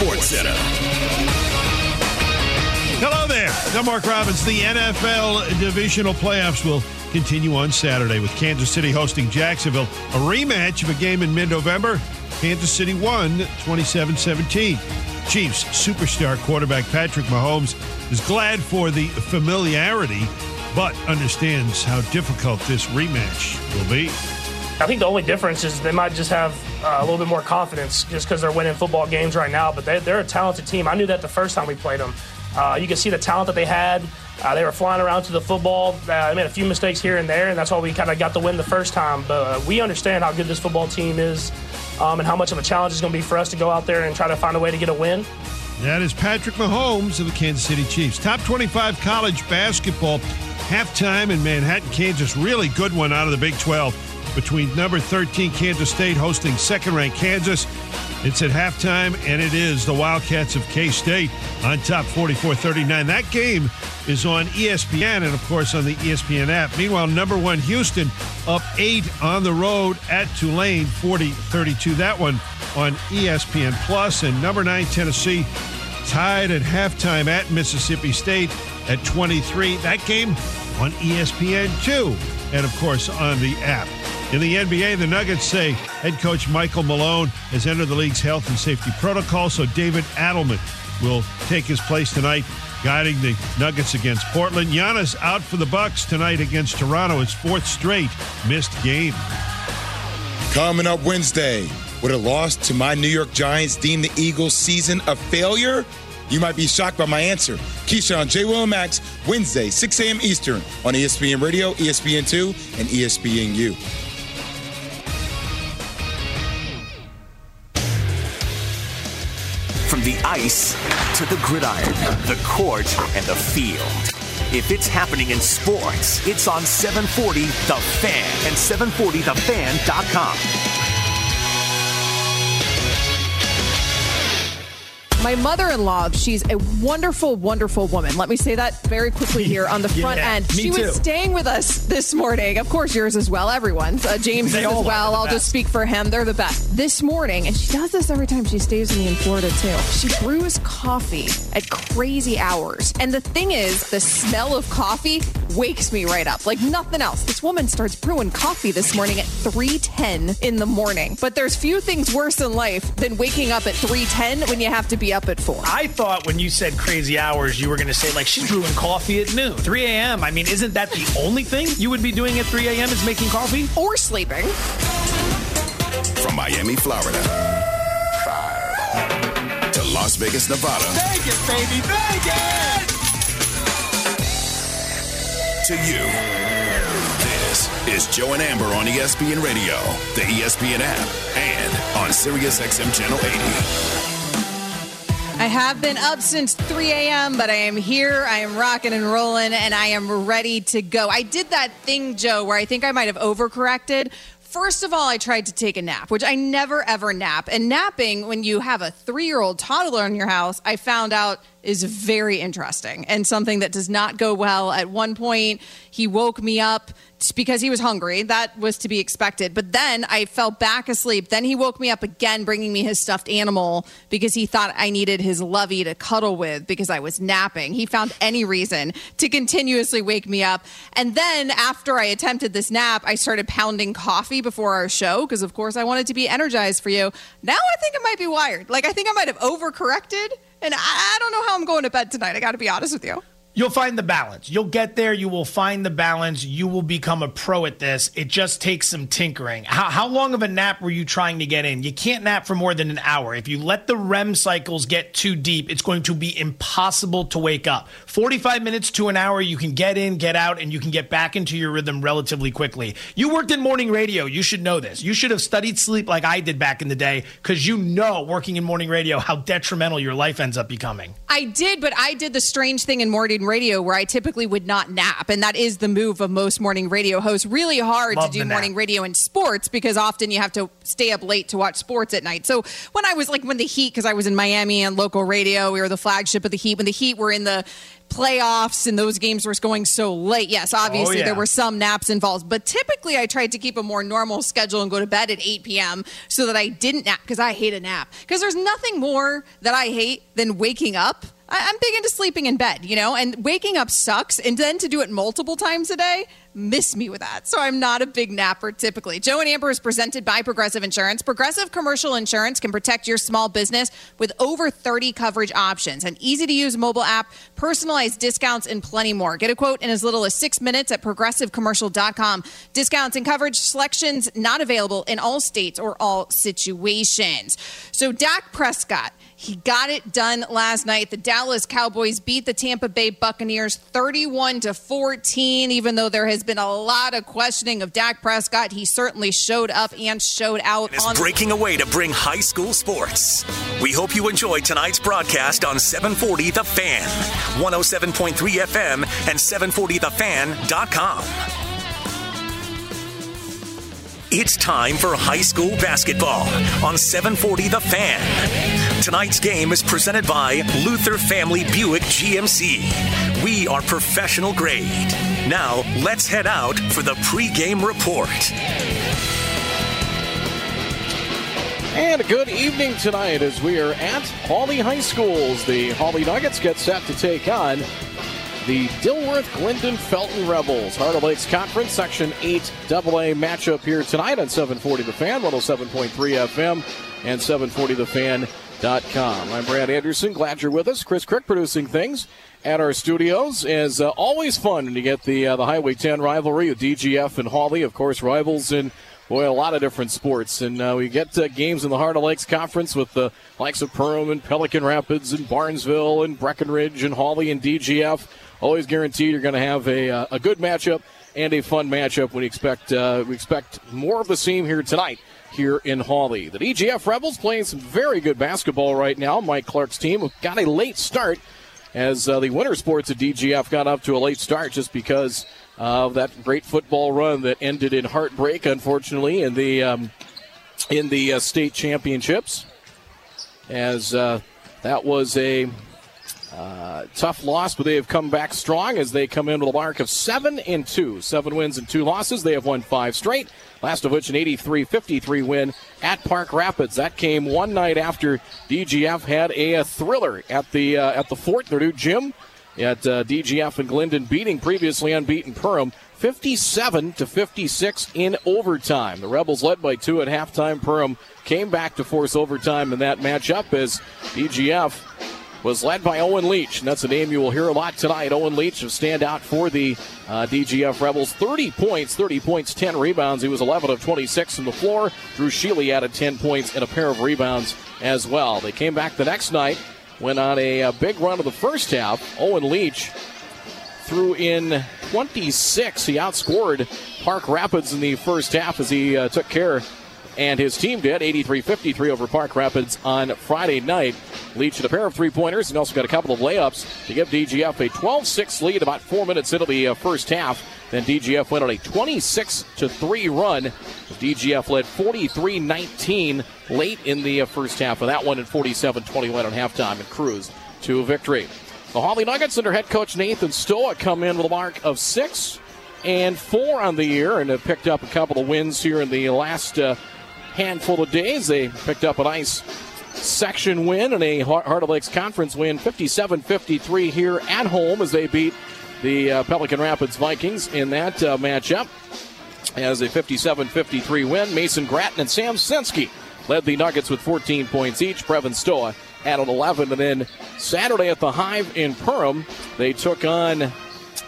Sports Center. Hello there. I'm Mark Robbins. The NFL divisional playoffs will continue on Saturday with Kansas City hosting Jacksonville. A rematch of a game in mid November. Kansas City won 27 17. Chiefs superstar quarterback Patrick Mahomes is glad for the familiarity, but understands how difficult this rematch will be. I think the only difference is they might just have uh, a little bit more confidence just because they're winning football games right now. But they, they're a talented team. I knew that the first time we played them. Uh, you can see the talent that they had. Uh, they were flying around to the football. Uh, they made a few mistakes here and there, and that's why we kind of got the win the first time. But uh, we understand how good this football team is um, and how much of a challenge it's going to be for us to go out there and try to find a way to get a win. That is Patrick Mahomes of the Kansas City Chiefs. Top 25 college basketball halftime in Manhattan, Kansas. Really good one out of the Big 12 between number 13 Kansas State hosting second ranked Kansas. It's at halftime, and it is the Wildcats of K State on top 44 39. That game is on ESPN and, of course, on the ESPN app. Meanwhile, number one Houston up eight on the road at Tulane 40 32. That one on ESPN Plus. And number nine Tennessee tied at halftime at Mississippi State at 23. That game on ESPN 2 and, of course, on the app. In the NBA, the Nuggets say head coach Michael Malone has entered the league's health and safety protocol, so David Adelman will take his place tonight, guiding the Nuggets against Portland. Giannis out for the Bucks tonight against Toronto. His fourth straight missed game. Coming up Wednesday, would a loss to my New York Giants deem the Eagles' season a failure? You might be shocked by my answer. Keyshawn, J. Will, Max, Wednesday, 6 a.m. Eastern on ESPN Radio, ESPN2, and ESPNU. From the ice to the gridiron, the court, and the field. If it's happening in sports, it's on 740 The Fan and 740thefan.com. My mother in law, she's a wonderful, wonderful woman. Let me say that very quickly here on the front Yeah, end. She too. was staying with us this morning. Of course, yours as well, everyone's. Uh, James They is all as well. I'll best. just speak for him. They're the best. This morning, and she does this every time she stays with me in Florida too, she brews coffee at crazy hours. And the thing is, the smell of coffee wakes me right up like nothing else. This woman starts brewing coffee this morning at 3.10 in the morning. But there's few things worse in life than waking up at 3.10 when you have to be up at 4. I thought when you said crazy hours, you were going to say, like, she's brewing coffee at noon. 3 a.m. I mean, isn't that the only thing you would be doing at 3 a.m. is making coffee? Or sleeping. From Miami, Florida. To Las Vegas, Nevada. Vegas, baby, Vegas! To you. This is Joe and Amber on ESPN Radio, the ESPN app, and on Sirius XM Channel 80. Have been up since 3 a.m., but I am here. I am rocking and rolling, and I am ready to go. I did that thing, Joe, where I think I might have overcorrected. First of all, I tried to take a nap, which I never ever nap. And napping, when you have a three year old toddler in your house, I found out is very interesting and something that does not go well. At one point, he woke me up because he was hungry. That was to be expected. But then I fell back asleep. Then he woke me up again, bringing me his stuffed animal because he thought I needed his lovey to cuddle with because I was napping. He found any reason to continuously wake me up. And then after I attempted this nap, I started pounding coffee before our show because, of course, I wanted to be energized for you. Now I think it might be wired. Like, I think I might have overcorrected. And I I don't know how I'm going to bed tonight. I got to be honest with you. You'll find the balance. You'll get there. You will find the balance. You will become a pro at this. It just takes some tinkering. How, how long of a nap were you trying to get in? You can't nap for more than an hour. If you let the REM cycles get too deep, it's going to be impossible to wake up. 45 minutes to an hour, you can get in, get out, and you can get back into your rhythm relatively quickly. You worked in morning radio. You should know this. You should have studied sleep like I did back in the day because you know working in morning radio how detrimental your life ends up becoming. I did, but I did the strange thing in morning morning radio where I typically would not nap. And that is the move of most morning radio hosts. Really hard Love to do morning radio in sports because often you have to stay up late to watch sports at night. So when I was like, when the Heat, because I was in Miami and local radio, we were the flagship of the Heat. When the Heat were in the playoffs and those games were going so late, yes, oh, obviously yeah. there were some naps involved. But typically I tried to keep a more normal schedule and go to bed at 8 p.m. so that I didn't nap because I hate a nap. Because there's nothing more that I hate than waking up. I- I'm big into sleeping in bed, you know, and waking up sucks. And then to do it multiple times a day, miss me with that. So I'm not a big napper typically. Joe and Amber is presented by Progressive Insurance. Progressive Commercial Insurance can protect your small business with over 30 coverage options, an easy to use mobile app, personalized discounts, and plenty more. Get a quote in as little as six minutes at progressivecommercial.com. Discounts and coverage selections not available in all states or all situations. So Dak Prescott. He got it done last night. The Dallas Cowboys beat the Tampa Bay Buccaneers 31 to 14. Even though there has been a lot of questioning of Dak Prescott, he certainly showed up and showed out is on breaking away to bring high school sports. We hope you enjoyed tonight's broadcast on 740 The Fan, 107.3 FM, and 740thefan.com. It's time for high school basketball on 740 The Fan. Tonight's game is presented by Luther Family Buick GMC. We are professional grade. Now, let's head out for the pregame report. And a good evening tonight as we are at Hawley High Schools. The Hawley Nuggets get set to take on the Dilworth Glyndon Felton Rebels. Heart of Lakes Conference Section 8 AA matchup here tonight on 740 The Fan, 107.3 FM, and 740thefan.com. I'm Brad Anderson. Glad you're with us. Chris Crick producing things at our studios. As uh, always fun to get the uh, the Highway 10 rivalry of DGF and Hawley, of course, rivals in boy, a lot of different sports. And uh, we get uh, games in the Heart of Lakes Conference with the likes of Perham and Pelican Rapids and Barnesville and Breckenridge and Hawley and DGF. Always guaranteed you're going to have a, uh, a good matchup and a fun matchup. We expect uh, we expect more of the same here tonight here in Hawley. The DGF Rebels playing some very good basketball right now. Mike Clark's team got a late start as uh, the winter sports at DGF got up to a late start just because of that great football run that ended in heartbreak, unfortunately, in the um, in the uh, state championships. As uh, that was a uh, tough loss, but they have come back strong as they come in with a mark of seven and two, seven wins and two losses. They have won five straight. Last of which an 83-53 win at Park Rapids. That came one night after DGF had a, a thriller at the uh, at the fort, their new gym at uh, DGF and Glyndon, beating previously unbeaten Perham 57 to 56 in overtime. The Rebels led by two at halftime. Perham came back to force overtime in that matchup as DGF was led by Owen Leach, and that's a name you will hear a lot tonight. Owen Leach, a standout for the uh, DGF Rebels. 30 points, 30 points, 10 rebounds. He was 11 of 26 from the floor. Drew Sheely added 10 points and a pair of rebounds as well. They came back the next night, went on a, a big run of the first half. Owen Leach threw in 26. He outscored Park Rapids in the first half as he uh, took care, and his team did 83 53 over Park Rapids on Friday night. Leach had a pair of three pointers and also got a couple of layups to give DGF a 12 6 lead about four minutes into the uh, first half. Then DGF went on a 26 3 run. DGF led 43 19 late in the uh, first half of that one and 47 21 on halftime and cruised to victory. The Hawley Nuggets under head coach Nathan Stoa come in with a mark of six and four on the year and have picked up a couple of wins here in the last uh, handful of days. They picked up a nice section win and a Heart of Lakes Conference win, 57 53 here at home as they beat the uh, Pelican Rapids Vikings in that uh, matchup. As a 57 53 win, Mason Gratton and Sam Sensky led the Nuggets with 14 points each. Brevin Stoa added 11. And then Saturday at the Hive in Perham, they took on.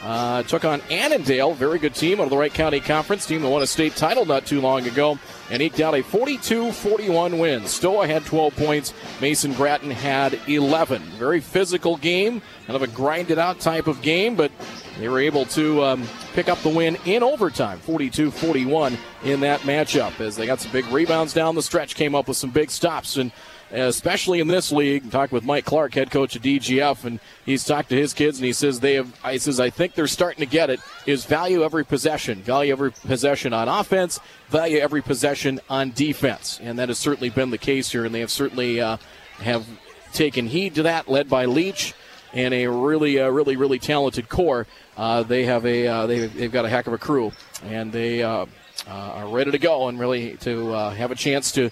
Uh, took on Annandale, very good team out of the Wright County Conference, team that won a state title not too long ago, and eked out a 42-41 win. Stoa had 12 points, Mason Gratton had 11. Very physical game, kind of a grinded-out type of game, but they were able to um, pick up the win in overtime, 42-41 in that matchup, as they got some big rebounds down the stretch, came up with some big stops, and especially in this league. Talked with Mike Clark, head coach of DGF, and he's talked to his kids, and he says they have. I says I think they're starting to get it. Is value every possession, value every possession on offense, value every possession on defense, and that has certainly been the case here, and they have certainly uh, have taken heed to that, led by Leach and a really, uh, really, really talented core. Uh, they have a uh, they, they've got a heck of a crew, and they uh, uh, are ready to go and really to uh, have a chance to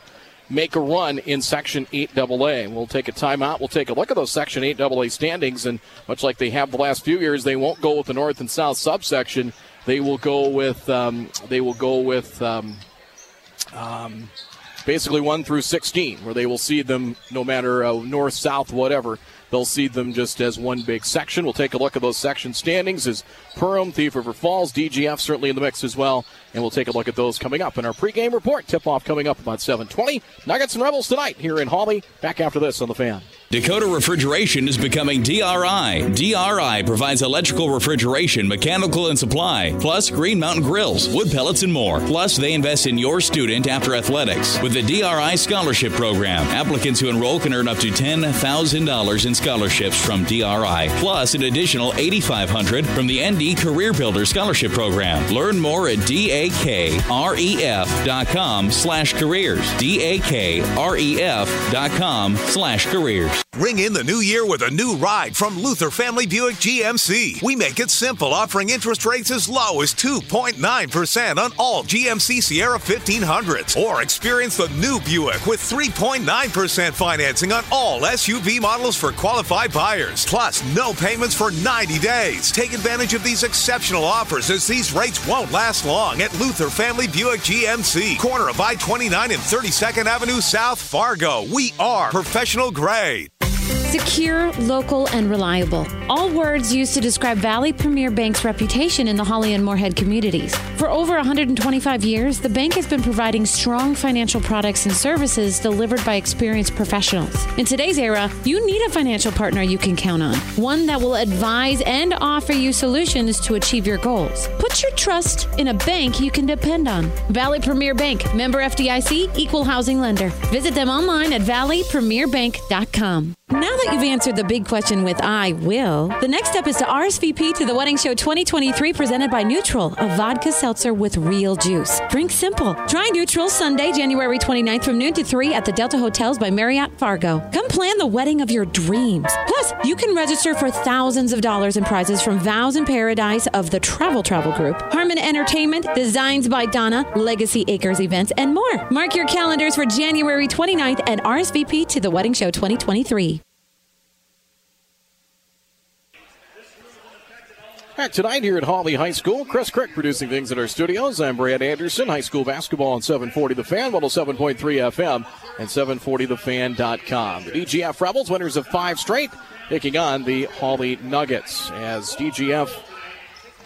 make a run in Section 8 AA. We'll take a timeout. We'll take a look at those Section 8 AA standings, and much like they have the last few years, they won't go with the North and South subsection. They will go with um, they will go with um, um, basically one through 16, where they will see them no matter uh, north, south, whatever. They'll see them just as one big section. We'll take a look at those section standings as Perham, Thief River Falls, DGF certainly in the mix as well. And we'll take a look at those coming up in our pregame report. Tip off coming up about 720. Nuggets and Rebels tonight here in Hawley. Back after this on the fan. Dakota Refrigeration is becoming DRI. DRI provides electrical refrigeration, mechanical and supply, plus Green Mountain Grills, wood pellets, and more. Plus, they invest in your student after athletics with the DRI Scholarship Program. Applicants who enroll can earn up to $10,000 in scholarships from DRI, plus an additional 8,500 from the ND Career Builder Scholarship Program. Learn more at dakref.com slash careers. dakref.com slash careers. Ring in the new year with a new ride from Luther Family Buick GMC. We make it simple, offering interest rates as low as 2.9% on all GMC Sierra 1500s. Or experience the new Buick with 3.9% financing on all SUV models for qualified buyers. Plus, no payments for 90 days. Take advantage of these exceptional offers as these rates won't last long at Luther Family Buick GMC, corner of I 29 and 32nd Avenue South, Fargo. We are professional grade. Secure, local, and reliable. All words used to describe Valley Premier Bank's reputation in the Hawley and Moorhead communities. For over 125 years, the bank has been providing strong financial products and services delivered by experienced professionals. In today's era, you need a financial partner you can count on, one that will advise and offer you solutions to achieve your goals. Put your trust in a bank you can depend on. Valley Premier Bank, member FDIC, equal housing lender. Visit them online at valleypremierbank.com. Now that you've answered the big question with I will, the next step is to RSVP to the Wedding Show 2023 presented by Neutral, a vodka seltzer with real juice. Drink simple. Try Neutral Sunday, January 29th from noon to 3 at the Delta Hotels by Marriott Fargo. Come plan the wedding of your dreams. Plus, you can register for thousands of dollars in prizes from Vows in Paradise of the Travel Travel Group, Harmon Entertainment, Designs by Donna, Legacy Acres events, and more. Mark your calendars for January 29th and RSVP to the Wedding Show 2023. Back tonight here at Hawley High School. Chris Crick producing things at our studios. I'm Brad Anderson. High school basketball on 740 The Fan, 107.3 FM, and 740thefan.com. The DGF Rebels, winners of five straight, taking on the Hawley Nuggets as DGF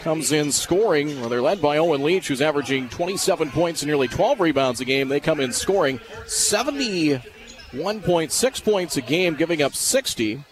comes in scoring. Well, they're led by Owen Leach, who's averaging 27 points and nearly 12 rebounds a game. They come in scoring 71.6 points a game, giving up 60.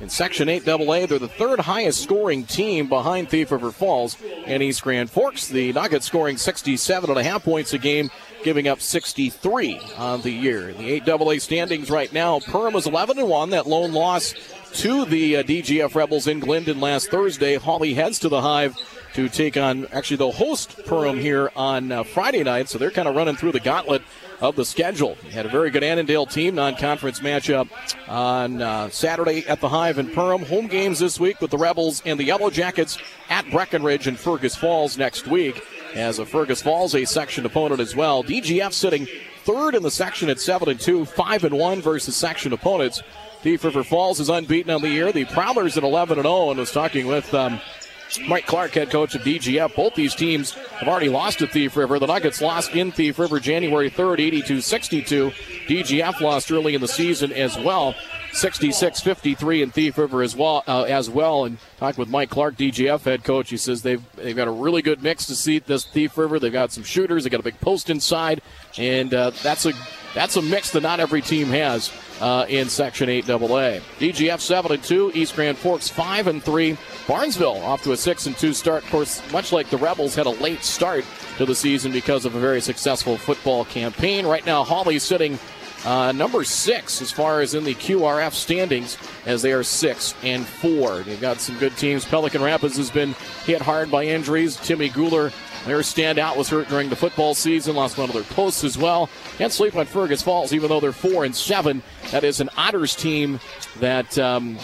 In Section 8 AA, they're the third highest scoring team behind Thief River Falls and East Grand Forks. The Nuggets scoring 67.5 points a game, giving up 63 on the year. In the 8 AA standings right now, Perham is 11 1. That lone loss to the uh, DGF Rebels in Glyndon last Thursday. Hawley heads to the Hive to take on, actually, they'll host Perham here on uh, Friday night, so they're kind of running through the gauntlet of the schedule. We had a very good Annandale team non-conference matchup on uh, Saturday at the Hive in Perham. Home games this week with the Rebels and the Yellow Jackets at Breckenridge and Fergus Falls next week. As a Fergus Falls, a section opponent as well. DGF sitting third in the section at seven and two, five and one versus section opponents. Thief River Falls is unbeaten on the year. The Prowlers at 11 and 0, and was talking with. Um, Mike Clark, head coach of DGF. Both these teams have already lost to Thief River. The Nuggets lost in Thief River January 3rd, 82 62. DGF lost early in the season as well. 66-53 in Thief River as well. Uh, as well, and talked with Mike Clark, DGF head coach. He says they've they've got a really good mix to see this Thief River. They've got some shooters. They got a big post inside, and uh, that's a that's a mix that not every team has uh, in Section 8 AA. DGF 7 and 2, East Grand Forks 5 and 3. Barnesville off to a 6 and 2 start. Of course, much like the Rebels, had a late start to the season because of a very successful football campaign. Right now, Hawley sitting uh, number six as far as in the QRF standings, as they are six and four. They've got some good teams. Pelican Rapids has been hit hard by injuries. Timmy Guler, their standout, was hurt during the football season, lost one of their posts as well. Can't sleep on Fergus Falls, even though they're four and seven. That is an Otters team that. Um,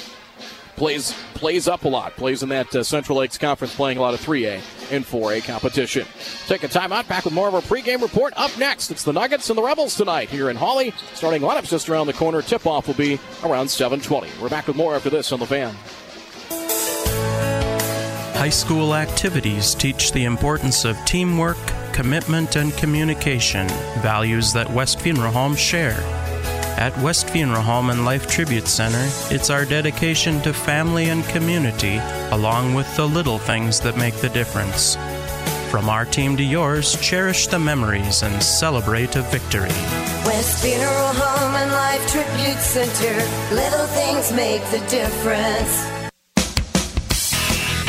plays plays up a lot. Plays in that uh, Central Lakes Conference, playing a lot of 3A and 4A competition. Take a timeout. Back with more of our pregame report. Up next, it's the Nuggets and the Rebels tonight here in Hawley. Starting lineups just around the corner. Tip off will be around 7:20. We're back with more after this on the Fan. High school activities teach the importance of teamwork, commitment, and communication, values that West Funeral Home share. At West Funeral Home and Life Tribute Center, it's our dedication to family and community, along with the little things that make the difference. From our team to yours, cherish the memories and celebrate a victory. West Funeral Home and Life Tribute Center. Little things make the difference.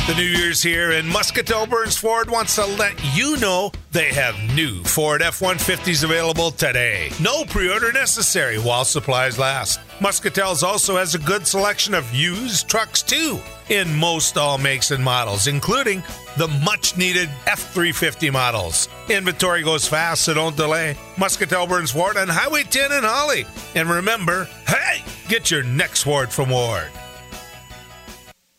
The new year's here, and Muscatell Burns Ford wants to let you know they have new Ford F 150s available today. No pre order necessary while supplies last. Muscatell's also has a good selection of used trucks, too, in most all makes and models, including the much needed F 350 models. Inventory goes fast, so don't delay. Muscatell Burns Ford on Highway 10 in Hawley. And remember, hey, get your next Ford from Ward.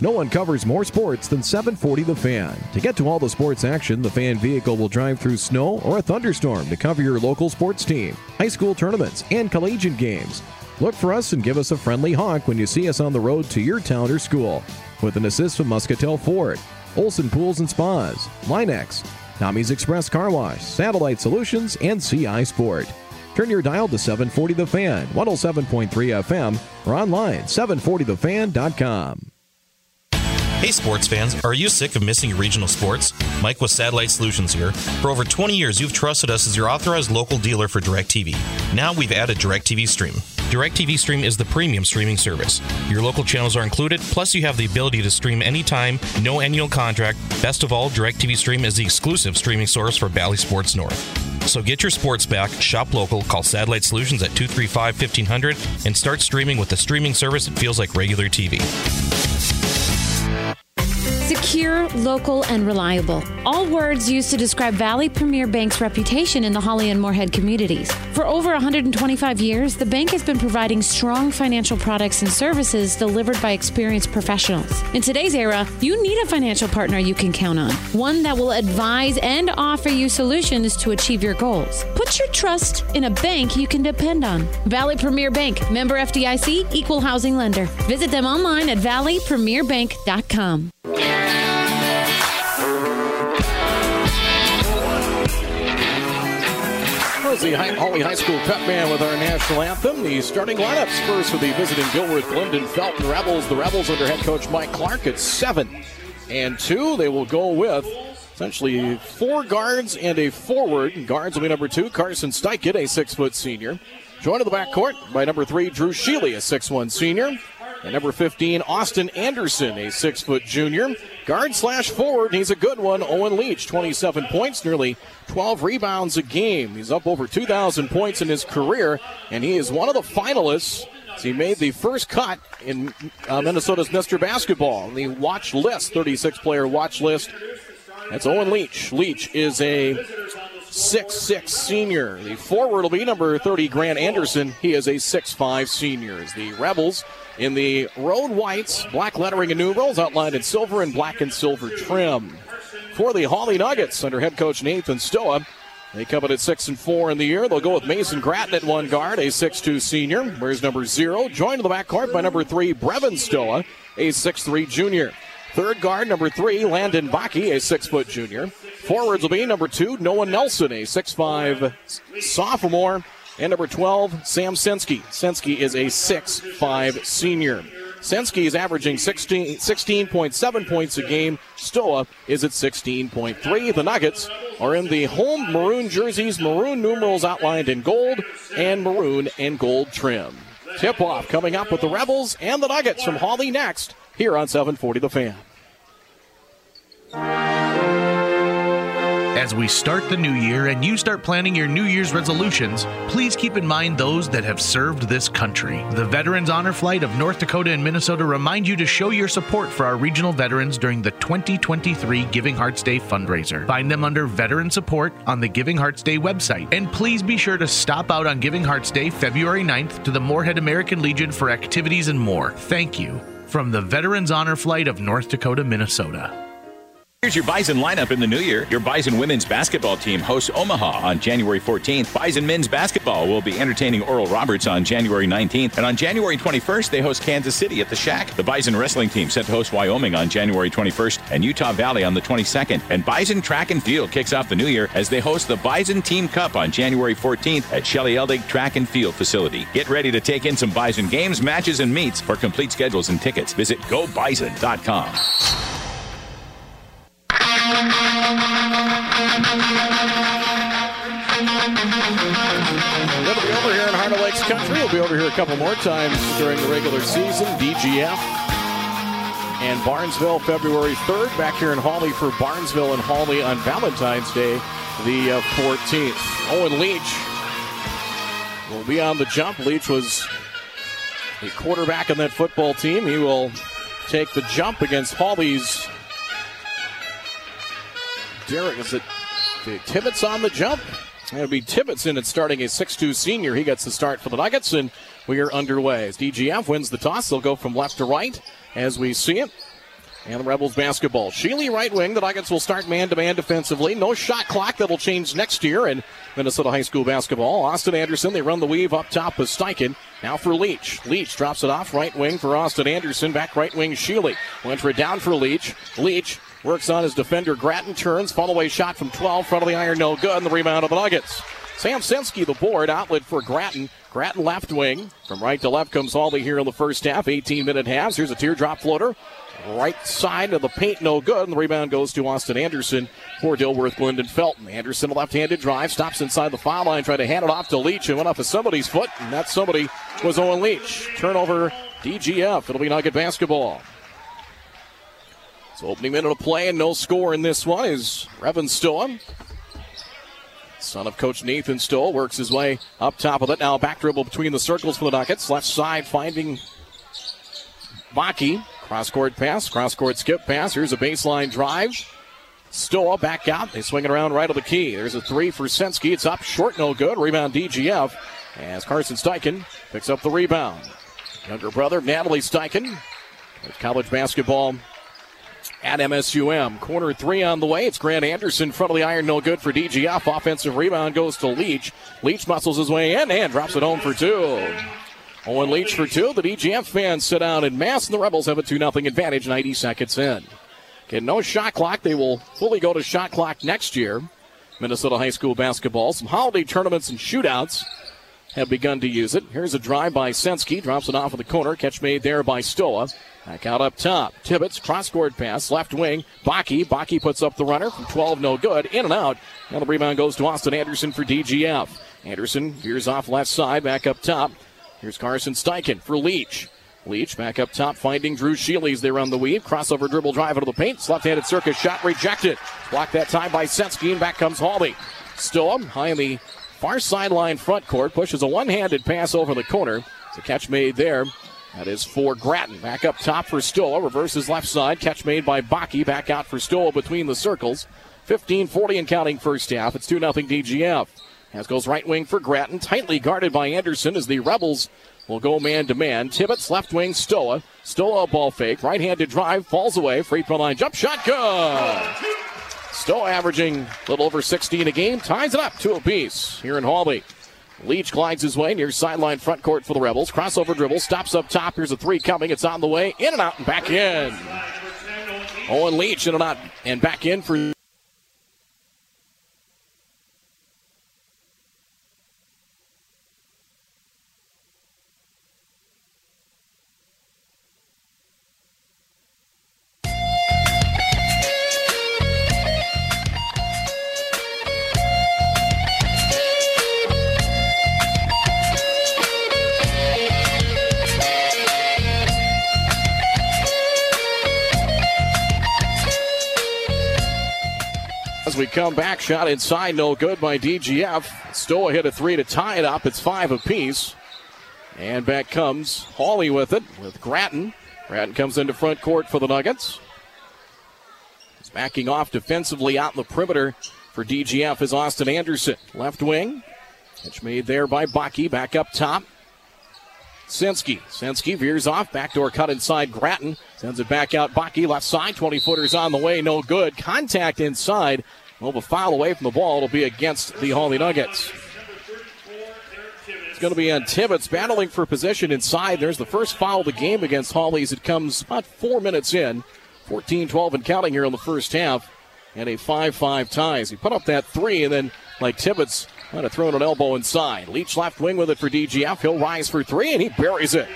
No one covers more sports than 740 The Fan. To get to all the sports action, the fan vehicle will drive through snow or a thunderstorm to cover your local sports team, high school tournaments, and collegiate games. Look for us and give us a friendly honk when you see us on the road to your town or school. With an assist from Muscatell Ford, Olson Pools and Spas, Linex, Tommy's Express Car Wash, Satellite Solutions, and CI Sport. Turn your dial to 740 The Fan, 107.3 FM, or online 740thefan.com. Hey sports fans, are you sick of missing regional sports? Mike with Satellite Solutions here. For over 20 years, you've trusted us as your authorized local dealer for DirecTV. Now we've added DirecTV Stream. DirecTV Stream is the premium streaming service. Your local channels are included, plus you have the ability to stream anytime, no annual contract. Best of all, DirecTV Stream is the exclusive streaming source for Bally Sports North. So get your sports back, shop local, call Satellite Solutions at 235 1500, and start streaming with the streaming service that feels like regular TV. Secure, local, and reliable. All words used to describe Valley Premier Bank's reputation in the Hawley and Moorhead communities. For over 125 years, the bank has been providing strong financial products and services delivered by experienced professionals. In today's era, you need a financial partner you can count on, one that will advise and offer you solutions to achieve your goals. Put your trust in a bank you can depend on. Valley Premier Bank, member FDIC, equal housing lender. Visit them online at valleypremierbank.com. the Hawley High School Pep Band with our national anthem. The starting lineups first for the visiting Dilworth Glyndon Felton Rebels. The Rebels under head coach Mike Clark at seven and two. They will go with essentially four guards and a forward. Guards will be number two, Carson Steichen, a six foot senior. Joined in the backcourt by number three, Drew Sheely, a six-one senior. And number 15, Austin Anderson, a six foot junior. Guard slash forward, he's a good one. Owen Leach, 27 points, nearly 12 rebounds a game. He's up over 2,000 points in his career, and he is one of the finalists. He made the first cut in uh, Minnesota's Mr. Basketball, the watch list, 36 player watch list. That's Owen Leach. Leach is a six-six senior. The forward will be number 30, Grant Anderson. He is a six-five senior. The Rebels in the road whites, black lettering and numerals outlined in silver and black and silver trim. For the Hawley Nuggets, under head coach Nathan Stoa, they come in at six and four in the year. They'll go with Mason Gratton at one guard, a six-two senior. Where's number zero? Joined in the backcourt by number three, Brevin Stoa, a six-three junior. Third guard, number three, Landon Baki, a six-foot junior. Forwards will be number two, Noah Nelson, a six-five sophomore. And number 12, Sam Sensky. Sensky is a six-five senior. Sensky is averaging 16, 16.7 points a game. Stoa is at 16.3. The Nuggets are in the home maroon jerseys, maroon numerals outlined in gold, and maroon and gold trim. Tip off coming up with the Rebels and the Nuggets from Hawley next here on 740 The Fan. As we start the new year and you start planning your New Year's resolutions, please keep in mind those that have served this country. The Veterans Honor Flight of North Dakota and Minnesota remind you to show your support for our regional veterans during the 2023 Giving Hearts Day fundraiser. Find them under Veteran Support on the Giving Hearts Day website. And please be sure to stop out on Giving Hearts Day, February 9th, to the Moorhead American Legion for activities and more. Thank you. From the Veterans Honor Flight of North Dakota, Minnesota. Here's your Bison lineup in the new year. Your Bison women's basketball team hosts Omaha on January 14th. Bison men's basketball will be entertaining Oral Roberts on January 19th. And on January 21st, they host Kansas City at the Shack. The Bison wrestling team set to host Wyoming on January 21st and Utah Valley on the 22nd. And Bison track and field kicks off the new year as they host the Bison Team Cup on January 14th at Shelly Ellig Track and Field Facility. Get ready to take in some Bison games, matches, and meets. For complete schedules and tickets, visit gobison.com. It'll be over here in Heart of Lakes Country. We'll be over here a couple more times during the regular season. DGF and Barnesville, February 3rd. Back here in Hawley for Barnesville and Hawley on Valentine's Day, the uh, 14th. Owen Leach will be on the jump. Leach was the quarterback on that football team. He will take the jump against Hawley's Derek, is it Tibbetts on the jump? It'll be Tibbetts in it starting a 6'2 senior. He gets the start for the Nuggets, and we are underway. As DGF wins the toss, they'll go from left to right as we see it. And the Rebels basketball. Sheely right wing. The Nuggets will start man to man defensively. No shot clock. That'll change next year. in Minnesota High School basketball. Austin Anderson. They run the weave up top with Steichen. Now for Leach. Leach drops it off right wing for Austin Anderson. Back right wing Sheely. Went for it down for Leach. Leach Works on his defender. Grattan turns. Fall away shot from 12. Front of the iron, no good. And the rebound of the Nuggets. Sam Senski, the board. Outlet for Grattan. Grattan left wing. From right to left comes Hawley here in the first half. 18 minute halves. Here's a teardrop floater. Right side of the paint, no good. And the rebound goes to Austin Anderson for Dilworth, Glyndon, Felton. Anderson, a left handed drive, stops inside the foul line, tried to hand it off to Leach and went off of somebody's foot. And that somebody was Owen Leach. Turnover, DGF. It'll be Nugget basketball. Opening minute of play and no score in this one is Revan Stoa. Son of Coach Nathan Stoa works his way up top of it. Now back dribble between the circles for the Nuggets. Left side finding Baki. Cross court pass, cross court skip pass. Here's a baseline drive. Stoa back out. They swing it around right of the key. There's a three for Senski. It's up short, no good. Rebound DGF as Carson Steichen picks up the rebound. Younger brother Natalie Steichen college basketball at MSUM. Corner three on the way. It's Grant Anderson, front of the iron, no good for DGF. Offensive rebound goes to Leach. Leach muscles his way in and drops it home for two. Owen Leach for two. The DGF fans sit down in mass, and the Rebels have a 2 0 advantage 90 seconds in. Get no shot clock. They will fully go to shot clock next year. Minnesota High School basketball. Some holiday tournaments and shootouts have begun to use it. Here's a drive by Senski. Drops it off of the corner. Catch made there by Stoa. Back out up top. Tibbetts, cross court pass, left wing. Baki. Baki puts up the runner from 12, no good. In and out. Now the rebound goes to Austin Anderson for DGF. Anderson veers off left side, back up top. Here's Carson Steichen for Leach. Leach back up top, finding Drew Sheely's there on the weave. Crossover dribble drive into the paint. Left handed circus shot rejected. Blocked that time by Senski, and back comes Hawley. Stoa high in the far sideline front court. Pushes a one handed pass over the corner. It's a catch made there that is for Grattan. Back up top for Stoa. Reverses left side. Catch made by Baki. Back out for Stoa between the circles. 15 40 and counting first half. It's 2 0 DGF. As goes right wing for Grattan. Tightly guarded by Anderson as the Rebels will go man to man. Tibbetts left wing Stoa. Stoa ball fake. Right handed drive. Falls away. Free throw line jump shot. Good. Stoa averaging a little over 16 a game. Ties it up to a piece here in Hawley. Leach glides his way near sideline front court for the Rebels. Crossover dribble, stops up top. Here's a three coming. It's on the way. In and out and back in. Owen Leach in and out and back in for come back. Shot inside, no good by DGF. Stoa hit a three to tie it up. It's five apiece. And back comes Hawley with it, with Grattan. Grattan comes into front court for the Nuggets. He's backing off defensively out in the perimeter for DGF is Austin Anderson. Left wing. Catch made there by Baki. Back up top. Sensky. Sensky veers off. Backdoor cut inside Grattan. Sends it back out. Baki left side. 20 footers on the way. No good. Contact inside. Well, the foul away from the ball. It'll be against the Hawley Nuggets. It's going to be on Tibbetts battling for position inside. There's the first foul of the game against Hawley's. It comes about four minutes in. 14 12 and counting here in the first half. And a 5 5 ties. He put up that three, and then, like Tibbetts, kind of throwing an elbow inside. Leach left wing with it for DGF. He'll rise for three, and he buries it.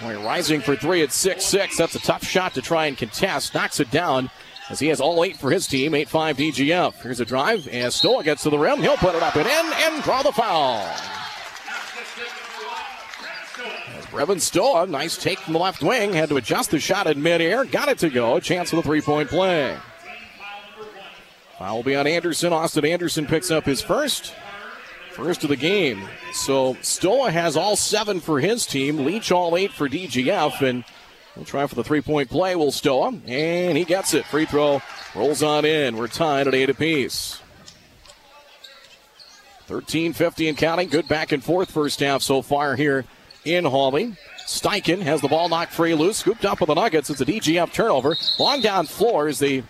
Boy, rising for three at 6 6. That's a tough shot to try and contest. Knocks it down as he has all eight for his team. 8 5 DGF. Here's a drive, as Stoa gets to the rim. He'll put it up and in and draw the foul. As Brevin Stoa, nice take from the left wing, had to adjust the shot in midair, got it to go. Chance for the three point play. Foul will be on Anderson. Austin Anderson picks up his first. First of the game. So Stoa has all seven for his team. Leach all eight for DGF. And we'll try for the three point play. Will Stoa. And he gets it. Free throw rolls on in. We're tied at eight apiece. 13 50 and counting. Good back and forth first half so far here in Hawley. Steichen has the ball knocked free loose. Scooped up with the Nuggets. It's a DGF turnover. Long down floor as they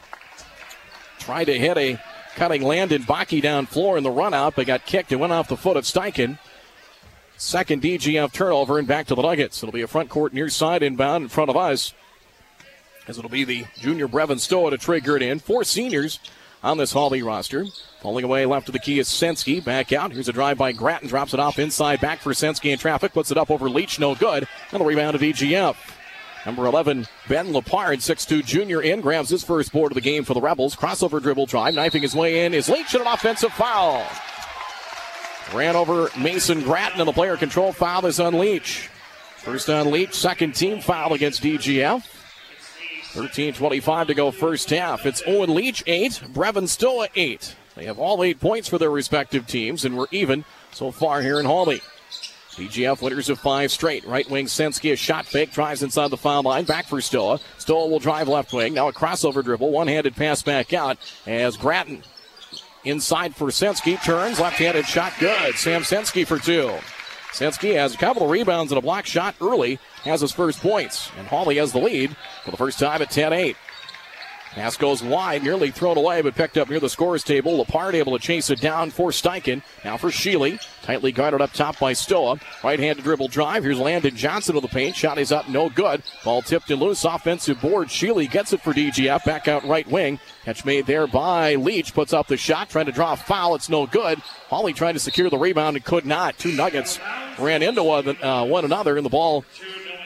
try to hit a cutting Landon Baki down floor in the run out, but got kicked and went off the foot of Steichen. Second DGF turnover and back to the Nuggets. It'll be a front court near side inbound in front of us. As it'll be the junior Brevin Stoa to trigger it in. Four seniors on this Hawley roster. Falling away left of the key is Sensky. Back out. Here's a drive by Grattan. Drops it off inside. Back for Sensky in traffic. Puts it up over Leach. No good. And the rebound of DGF. Number 11, Ben Lepard, 6'2 junior in, grabs his first board of the game for the Rebels. Crossover dribble drive, knifing his way in is Leach and an offensive foul. Ran over Mason Grattan and the player control foul is on Leach. First on Leach, second team foul against DGF. 13.25 to go first half. It's Owen Leach 8, Brevin Stoa 8. They have all eight points for their respective teams, and we're even so far here in Hawley. DGF winners of five straight. Right wing Sensky, a shot fake, drives inside the foul line. Back for Stoa. Stoa will drive left wing. Now a crossover dribble. One handed pass back out as Grattan inside for Sensky. Turns, left handed shot good. Sam Sensky for two. Sensky has a couple of rebounds and a block shot early. Has his first points. And Hawley has the lead for the first time at 10 8. Pass goes wide, nearly thrown away, but picked up near the scores table. Lepard able to chase it down for Steichen. Now for Sheely. Tightly guarded up top by Stoa. Right handed dribble drive. Here's Landon Johnson to the paint. Shot is up, no good. Ball tipped and loose. Offensive board. Sheely gets it for DGF. Back out right wing. Catch made there by Leach. Puts up the shot. Trying to draw a foul. It's no good. Hawley trying to secure the rebound and could not. Two Nuggets ran into one, uh, one another, and the ball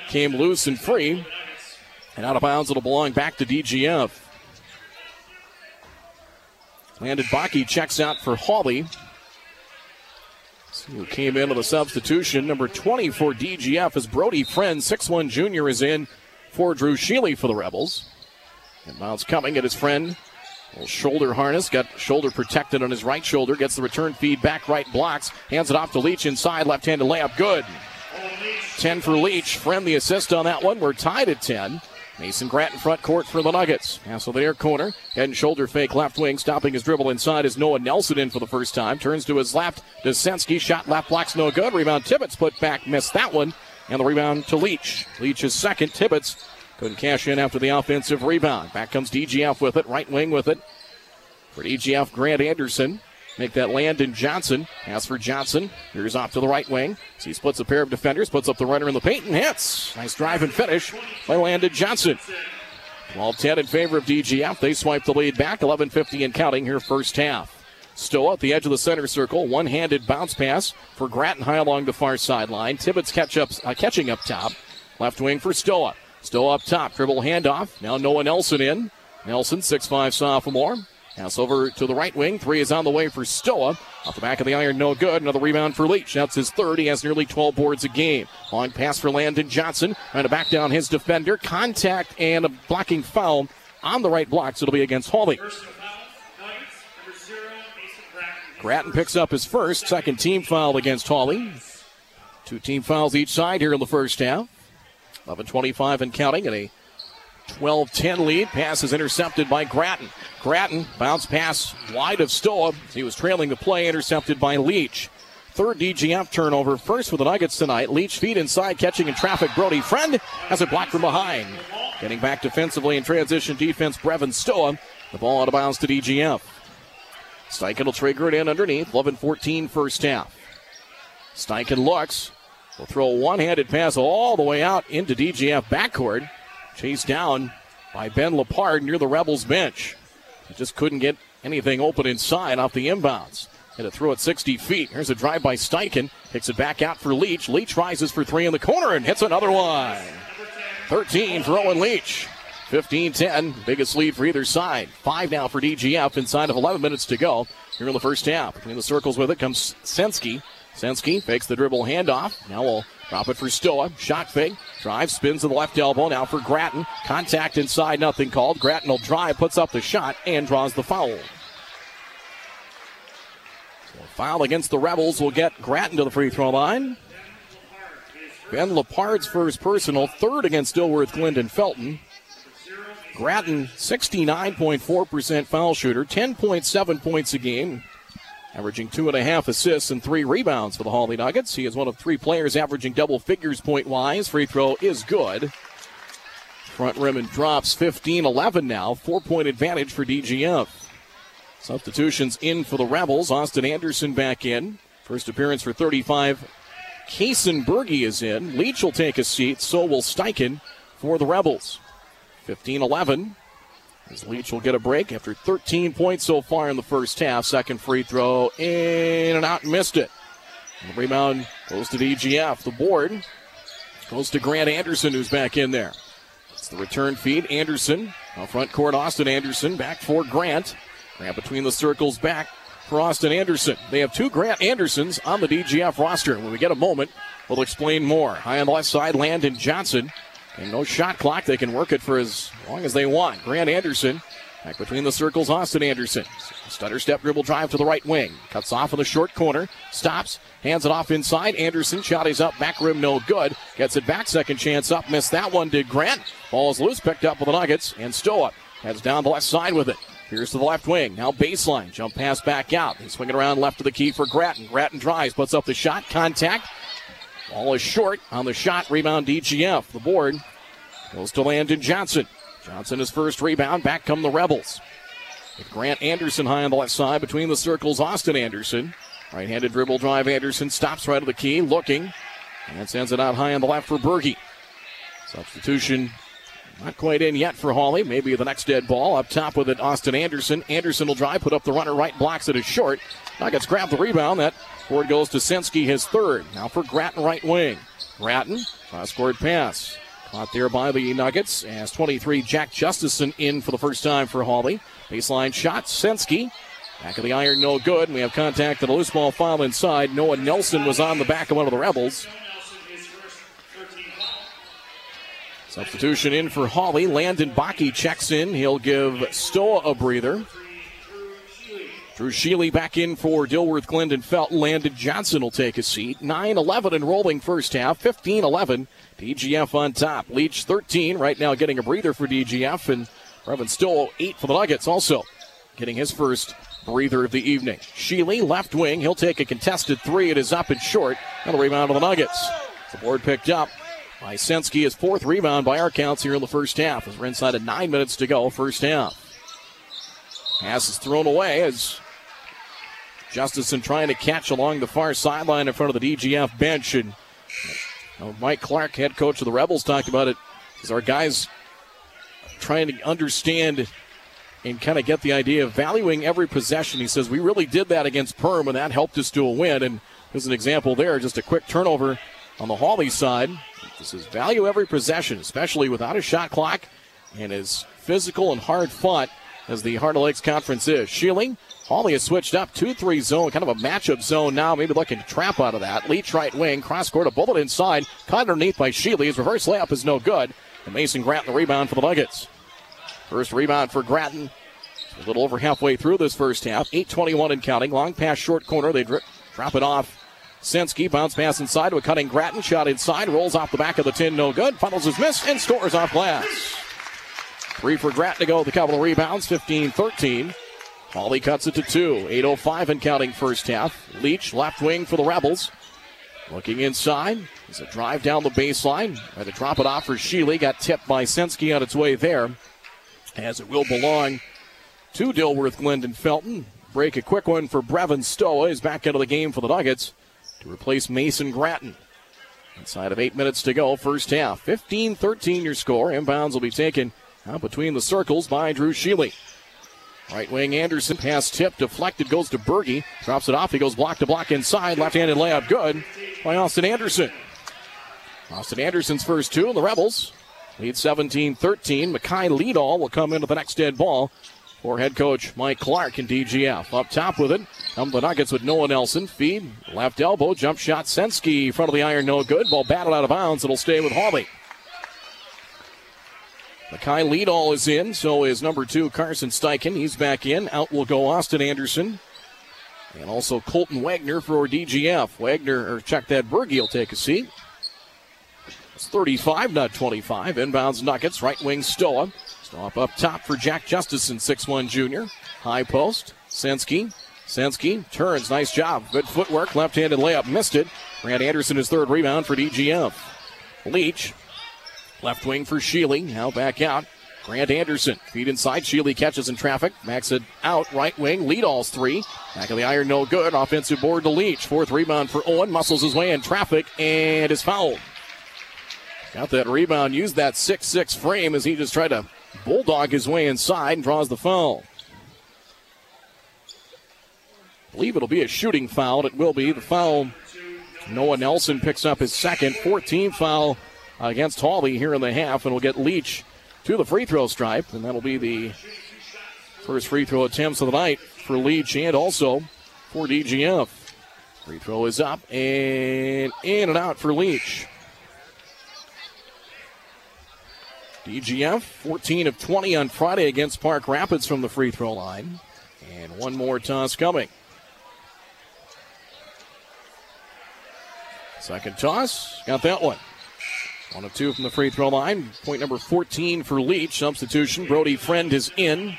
came loose and free. And out of bounds, it'll belong back to DGF. Landon Baki checks out for Hawley. Who came in with a substitution. Number 20 for DGF is Brody Friend. 6'1 junior is in for Drew Sheely for the Rebels. And Miles coming at his friend. Shoulder harness, got shoulder protected on his right shoulder. Gets the return feed back right blocks. Hands it off to Leach inside. Left handed layup. Good. 10 for Leach. Friend the assist on that one. We're tied at 10. Mason Grant in front court for the Nuggets. Pass over there, corner. Head and shoulder fake left wing. Stopping his dribble inside is Noah Nelson in for the first time. Turns to his left. Desensky shot left blocks no good. Rebound Tibbetts put back. Missed that one. And the rebound to Leach. Leach is second. Tibbetts couldn't cash in after the offensive rebound. Back comes DGF with it. Right wing with it. For DGF, Grant Anderson. Make that land, Landon Johnson. As for Johnson. Here's off to the right wing. So he splits a pair of defenders, puts up the runner in the paint, and hits. Nice drive and finish by Landon Johnson. 12 10 in favor of DGF. They swipe the lead back. 11 50 and counting here, first half. Stoa at the edge of the center circle. One handed bounce pass for Grattan high along the far sideline. Tibbetts catch up, uh, catching up top. Left wing for Stoa. Stoa up top. Dribble handoff. Now Noah Nelson in. Nelson, 6'5 sophomore. Pass over to the right wing. Three is on the way for Stoa. Off the back of the iron, no good. Another rebound for Leach. That's his third. He has nearly 12 boards a game. Long pass for Landon Johnson. Trying to back down his defender. Contact and a blocking foul on the right block. So it'll be against Hawley. Grattan picks up his first, second team foul against Hawley. Two team fouls each side here in the first half. 11-25 and counting, and a 12-10 lead. Pass is intercepted by Grattan. Grattan bounce pass wide of Stoa. He was trailing the play, intercepted by Leach. Third DGF turnover, first for the Nuggets tonight. Leach feet inside, catching in traffic. Brody Friend has it blocked from behind. Getting back defensively in transition defense, Brevin Stoa. The ball out of bounds to DGF. Steichen will trigger it in underneath. 11 14 first half. Steichen looks. Will throw a one handed pass all the way out into DGF backcourt. Chased down by Ben Lepard near the Rebels bench. He just couldn't get anything open inside off the inbounds. Had to throw it 60 feet. Here's a drive by Steichen. Kicks it back out for Leach. Leach rises for three in the corner and hits another one. 13 for Owen Leach. 15 10. Biggest lead for either side. Five now for DGF inside of 11 minutes to go here in the first half. Between the circles with it comes Sensky. Sensky fakes the dribble handoff. Now we'll drop it for Stoa. Shot fake. Drive, spins to the left elbow. Now for Grattan. Contact inside, nothing called. Grattan will drive, puts up the shot, and draws the foul. So foul against the Rebels will get Grattan to the free throw line. Ben Lepard's first personal, third against Dilworth, Glyndon, Felton. Grattan, 69.4% foul shooter, 10.7 points a game, averaging two and a half assists and three rebounds for the Hawley Nuggets. He is one of three players averaging double figures point wise. Free throw is good. Front rim and drops 15 11 now, four point advantage for DGF. Substitutions in for the Rebels. Austin Anderson back in. First appearance for 35. Kason Berge is in. Leach will take a seat, so will Steichen for the Rebels. 15 11. As Leach will get a break after 13 points so far in the first half. Second free throw in and out, missed it. The rebound goes to DGF. The board goes to Grant Anderson, who's back in there. It's the return feed. Anderson, front court, Austin Anderson, back for Grant. Grant between the circles, back for Austin Anderson. They have two Grant Andersons on the DGF roster. When we get a moment, we'll explain more. High on the left side, Landon Johnson. And no shot clock. They can work it for as long as they want. Grant Anderson back between the circles. Austin Anderson. Stutter step dribble drive to the right wing. Cuts off in the short corner. Stops. Hands it off inside. Anderson shot is up. Back rim no good. Gets it back. Second chance up. Missed that one. Did Grant. Ball is loose. Picked up with the Nuggets. And Stoa heads down the left side with it. Here's to the left wing. Now baseline. Jump pass back out. He's swinging around left to the key for Grattan. Grattan drives. Puts up the shot. Contact. Ball is short on the shot. Rebound DGF. The board goes to Landon Johnson. Johnson his first rebound. Back come the Rebels. With Grant Anderson high on the left side between the circles. Austin Anderson. Right handed dribble drive. Anderson stops right of the key. Looking. And sends it out high on the left for Berge. Substitution not quite in yet for Hawley. Maybe the next dead ball. Up top with it, Austin Anderson. Anderson will drive, put up the runner right, blocks it as short. Nuggets grab the rebound. That forward goes to Sensky, his third. Now for Grattan, right wing. Grattan, cross court pass. Caught there by the Nuggets as 23 Jack Justison in for the first time for Hawley. Baseline shot, Sensky. Back of the iron, no good. And we have contact and a loose ball foul inside. Noah Nelson was on the back of one of the Rebels. Substitution in for Hawley. Landon Baki checks in. He'll give Stoa a breather. Drew Sheely back in for Dilworth Glyndon Felton. Landon Johnson will take a seat. 9 11 in rolling first half. 15 11. DGF on top. Leach 13. Right now getting a breather for DGF. And Brevin Stoa 8 for the Nuggets also getting his first breather of the evening. Sheely, left wing. He'll take a contested three. It is up and short. And a rebound of the Nuggets. The board picked up by Sensky. His fourth rebound by our counts here in the first half as we're inside of nine minutes to go, first half. Pass is thrown away as Justison trying to catch along the far sideline in front of the DGF bench. And know, Mike Clark, head coach of the Rebels, talked about it as our guys trying to understand and kind of get the idea of valuing every possession. He says, We really did that against Perham, and that helped us to a win. And there's an example there, just a quick turnover on the Hawley side. This is value every possession, especially without a shot clock and as physical and hard fought as the Heart of Lakes Conference is. Sheely, Hawley has switched up 2 3 zone, kind of a matchup zone now, maybe looking to trap out of that. Leach right wing, cross court, a bullet inside, caught underneath by Sheely. His reverse layup is no good. And Mason Grattan the rebound for the Nuggets. First rebound for Grattan. A little over halfway through this first half. 8.21 and counting. Long pass, short corner. They drop it off. Sensky bounce pass inside to a cutting Grattan. Shot inside. Rolls off the back of the tin. No good. Funnels is missed and scores off glass. Three for Grattan to go. The couple of rebounds. 15 13. Hawley cuts it to two. 8.05 and counting first half. Leach left wing for the Rebels. Looking inside. There's a drive down the baseline. Had to drop it off for Sheely. Got tipped by Sensky on its way there. As it will belong to Dilworth, Glyndon, Felton. Break a quick one for Brevin Stoa. Is back into the game for the Nuggets to replace Mason Grattan. Inside of eight minutes to go, first half. 15 13 your score. Inbounds will be taken out between the circles by Drew Sheely. Right wing Anderson, pass tip, deflected, goes to Berge. Drops it off. He goes block to block inside. Left handed layup good by Austin Anderson. Austin Anderson's first two, and the Rebels lead 17 13. Mackay Leadall will come into the next dead ball for head coach Mike Clark and DGF. Up top with it, come the Nuggets with Noah Nelson. Feed, left elbow, jump shot, Sensky, front of the iron, no good. Ball battled out of bounds. It'll stay with Hawley. Mackay Leadall is in, so is number two Carson Steichen. He's back in. Out will go Austin Anderson. And also Colton Wagner for DGF. Wagner, or check that, Berge will take a seat. It's 35, not 25. Inbounds Nuggets, right wing Stoa. Stop up top for Jack Justison, 6'1 junior. High post. Sensky. Sensky turns. Nice job. Good footwork. Left handed layup. Missed it. Grant Anderson, his third rebound for DGF. Leach Left wing for Sheely. Now back out. Grant Anderson. Feed inside. Sheely catches in traffic. Max it out. Right wing. Leadall's three. Back of the iron. No good. Offensive board to Leach. Fourth rebound for Owen. Muscles his way in traffic and is fouled. Got that rebound. Used that 6 6 frame as he just tried to bulldog his way inside and draws the foul. Believe it'll be a shooting foul. It will be. The foul. Noah Nelson picks up his second. 14 foul against Hawley here in the half, and we'll get Leach to the free throw stripe, and that'll be the first free throw attempts of the night for Leach and also for DGF. Free throw is up and in and out for Leach. DGF 14 of 20 on Friday against Park Rapids from the free throw line. And one more toss coming. Second toss, got that one. One of two from the free throw line. Point number 14 for Leach. Substitution. Brody Friend is in.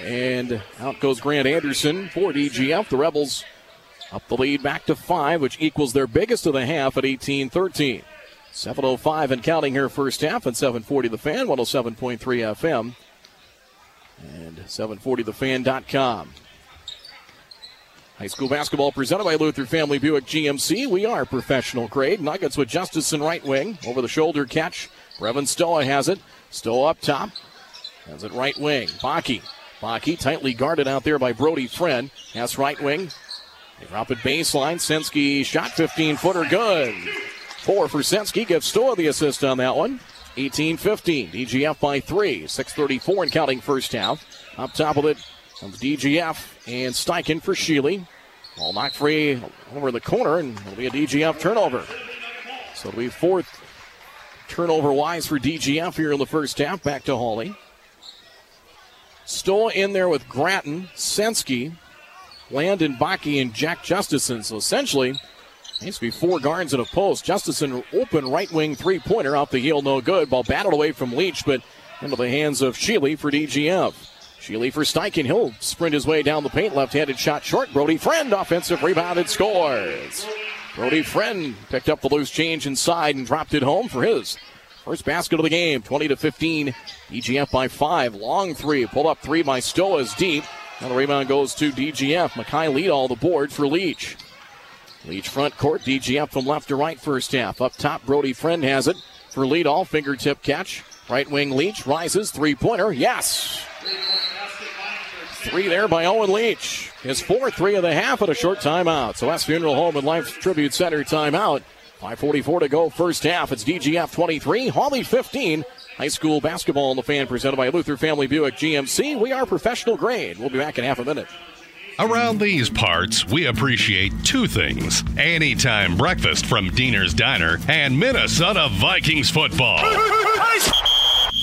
And out goes Grant Anderson for DGF. The Rebels up the lead back to five, which equals their biggest of the half at 18 13. 7.05 and counting here first half at 740 the fan, 107.3 FM, and 740thefan.com. High school basketball presented by Luther Family Buick GMC. We are professional grade. Nuggets with Justice Justison right wing. Over the shoulder catch. Brevin Stoa has it. Stoa up top. Has it right wing. Baki. Baki tightly guarded out there by Brody Friend. Has right wing. They drop it baseline. Sensky shot 15 footer good. Four for Sensky. Gives Stoa the assist on that one. 18 15. DGF by three. 6.34 and counting first half. Up top of it comes DGF and Steichen for Sheely. Ball knocked free over the corner, and it'll be a DGF turnover. So it'll be fourth turnover wise for DGF here in the first half. Back to Hawley. Stoa in there with Grattan, Sensky, Landon Baki, and Jack Justison. So essentially, needs to be four guards in a post. Justison open right wing three pointer off the heel, no good. Ball battled away from Leach, but into the hands of Sheely for DGF. Sheely for Steichen. He'll sprint his way down the paint. Left handed shot short. Brody Friend, offensive rebound and scores. Brody Friend picked up the loose change inside and dropped it home for his first basket of the game. 20 to 15. DGF by five. Long three. Pull up three by Stoa is deep. Now the rebound goes to DGF. Mackay Leadall the board for Leach. Leach front court. DGF from left to right first half. Up top, Brody Friend has it for Leadall. Fingertip catch. Right wing Leach rises. Three pointer. Yes. Three there by Owen Leach. His 4 3 of the half at a short timeout. So that's Funeral Home and Life Tribute Center timeout. 5.44 to go first half. It's DGF 23, Hawley 15. High school basketball on the fan presented by Luther Family Buick GMC. We are professional grade. We'll be back in half a minute. Around these parts, we appreciate two things anytime breakfast from Diener's Diner and Minnesota Vikings football.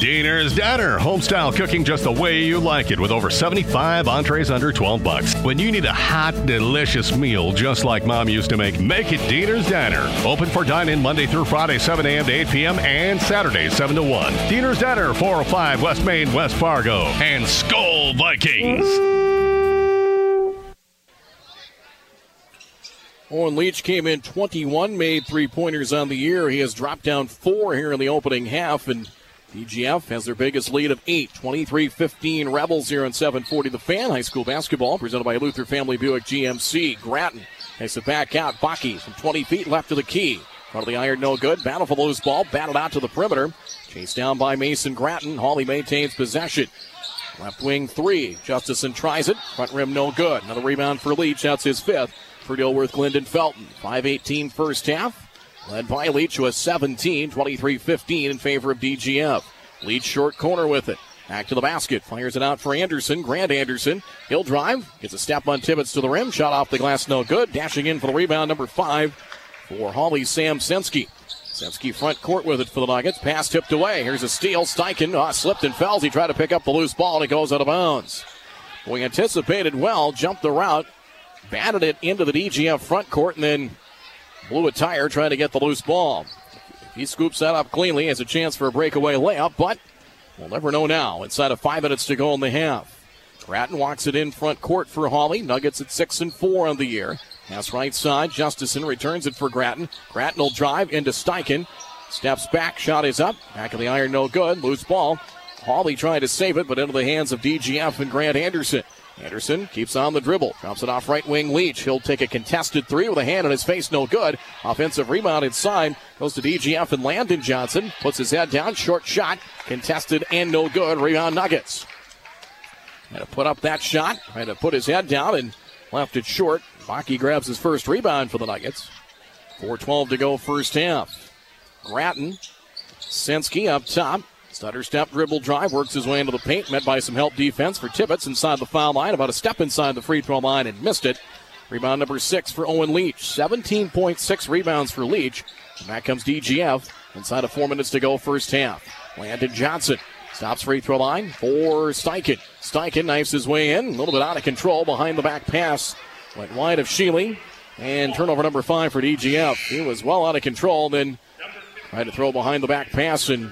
Diener's Diner, homestyle cooking just the way you like it with over 75 entrees under 12 bucks. When you need a hot, delicious meal just like mom used to make, make it Diener's Diner. Open for dine-in Monday through Friday, 7 a.m. to 8 p.m. and Saturday, 7 to 1. Diener's Diner, 405 West Main, West Fargo. And Skol Vikings. Owen Leach came in 21, made three pointers on the year. He has dropped down four here in the opening half, and DGF has their biggest lead of eight, 23 15 Rebels here on 740 The Fan. High school basketball presented by Luther Family Buick GMC. Grattan takes it back out. Baki from 20 feet left of the key. Front of the iron, no good. Battle for the loose ball. Battled out to the perimeter. Chased down by Mason Grattan. Hawley maintains possession. Left wing three. Justison tries it. Front rim, no good. Another rebound for Leach. That's his fifth for Dilworth Glyndon Felton. 5-18 first half. Led by Leach with 17, 23-15 in favor of DGF. Leach short corner with it. Back to the basket. Fires it out for Anderson. Grant Anderson. He'll drive. Gets a step on Tibbetts to the rim. Shot off the glass, no good. Dashing in for the rebound, number five for Hawley Sam Sensky. Sensky front court with it for the Nuggets. Pass tipped away. Here's a steal. Steichen uh, slipped and fell. He tried to pick up the loose ball and it goes out of bounds. We anticipated well, jumped the route, batted it into the DGF front court, and then blew a tire trying to get the loose ball. He scoops that up cleanly, has a chance for a breakaway layup, but we'll never know now. Inside of five minutes to go in the half. Grattan walks it in front court for Hawley. Nuggets at six and four on the year. Pass right side. Justison returns it for Grattan. Grattan will drive into Steichen. Steps back. Shot is up. Back of the iron, no good. Loose ball. Hawley trying to save it, but into the hands of DGF and Grant Anderson. Anderson keeps on the dribble. Drops it off right wing Leach. He'll take a contested three with a hand on his face. No good. Offensive rebound inside. Goes to DGF and Landon Johnson. Puts his head down. Short shot. Contested and no good. Rebound Nuggets. Had to put up that shot. Had to put his head down and left it short. Baki grabs his first rebound for the Nuggets. 4.12 to go first half. Grattan. Sensky up top. Stutter step dribble drive works his way into the paint, met by some help defense for Tibbetts inside the foul line, about a step inside the free throw line and missed it. Rebound number six for Owen Leach. 17.6 rebounds for Leach. And back comes DGF inside of four minutes to go first half. Landon Johnson stops free throw line for Steichen. Steichen knifes his way in, a little bit out of control behind the back pass. Went wide of Sheely. And turnover number five for DGF. He was well out of control, then tried to throw behind the back pass and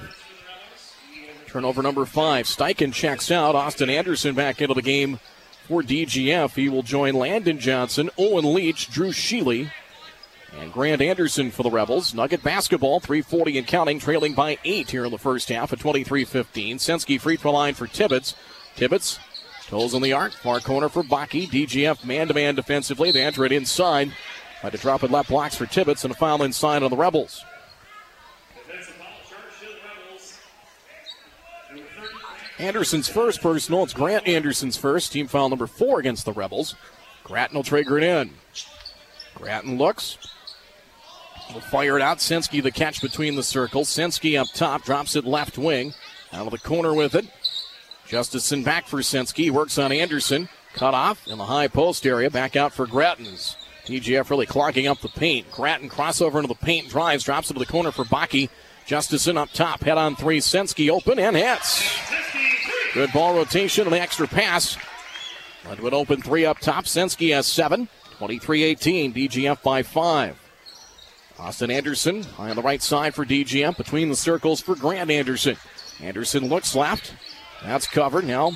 Turnover number five. Steichen checks out. Austin Anderson back into the game for DGF. He will join Landon Johnson, Owen Leach, Drew Sheely, and Grant Anderson for the Rebels. Nugget basketball, 340 and counting, trailing by eight here in the first half at 23-15. Sensky free throw line for Tibbetts. Tibbetts toes in the arc, far corner for Baki. DGF man-to-man defensively. They enter it inside. Had to drop it left blocks for Tibbetts and a foul inside on the Rebels. Anderson's first personal. It's Grant Anderson's first. Team foul number four against the Rebels. Grattan will trigger it in. Grattan looks. Will fire it out. Sensky the catch between the circles. Sensky up top. Drops it left wing. Out of the corner with it. Justison back for Sensky. Works on Anderson. Cut off in the high post area. Back out for Grattan's. DGF really clogging up the paint. Grattan crossover into the paint. Drives. Drops into the corner for Baki. Justison up top. Head on three. Sensky open and hits. Good ball rotation and the extra pass. Led with open three up top. Sensky has seven. 23 18. DGF by five. Austin Anderson high on the right side for DGF. Between the circles for Grant Anderson. Anderson looks left. That's covered now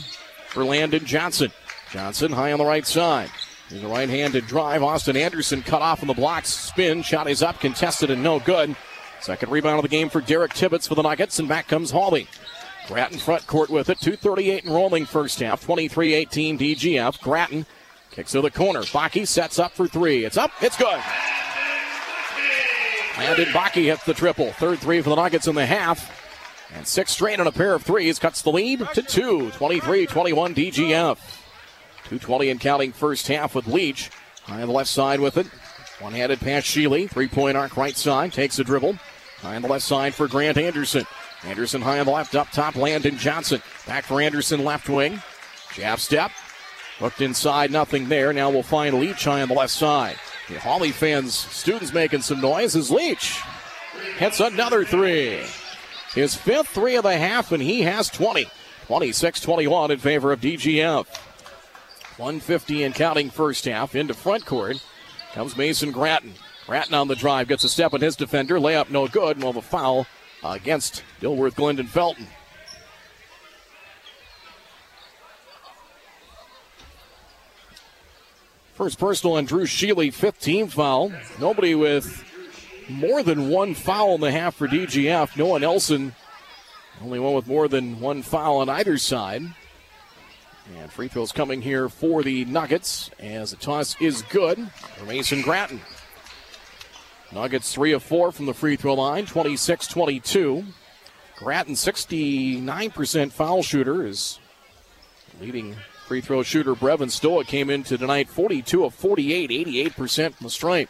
for Landon Johnson. Johnson high on the right side. Here's a right handed drive. Austin Anderson cut off on the blocks. Spin. Shot is up. Contested and no good. Second rebound of the game for Derek Tibbetts for the Nuggets. And back comes Hawley. Grattan front court with it. 238 and rolling first half. 23 18 DGF. Grattan kicks to the corner. Baki sets up for three. It's up. It's good. Landon Baki hits the triple. Third three for the Nuggets in the half. And six straight on a pair of threes cuts the lead to two. 23 21 DGF. 220 and counting first half with Leach. High on the left side with it. One handed pass Sheely. Three point arc right side. Takes a dribble. High on the left side for Grant Anderson. Anderson high on the left, up top, Landon Johnson. Back for Anderson, left wing. Jab step. Hooked inside, nothing there. Now we'll find Leach high on the left side. The Hawley fans, students making some noise as Leach hits another three. His fifth three of the half, and he has 20. 26 21 in favor of DGF. 150 and counting first half into front court. Comes Mason Grattan. Grattan on the drive gets a step on his defender. Layup no good. And we'll have a foul against Dilworth Glyndon Felton. First personal on Drew Sheely, fifth team foul. Nobody with more than one foul in the half for DGF. Noah Nelson, only one with more than one foul on either side. And free throws coming here for the Nuggets as the toss is good for Mason Grattan. Nuggets 3 of 4 from the free throw line, 26 22. Grattan, 69% foul shooter, is leading free throw shooter Brevin Stoa came into tonight 42 of 48, 88% from the stripe.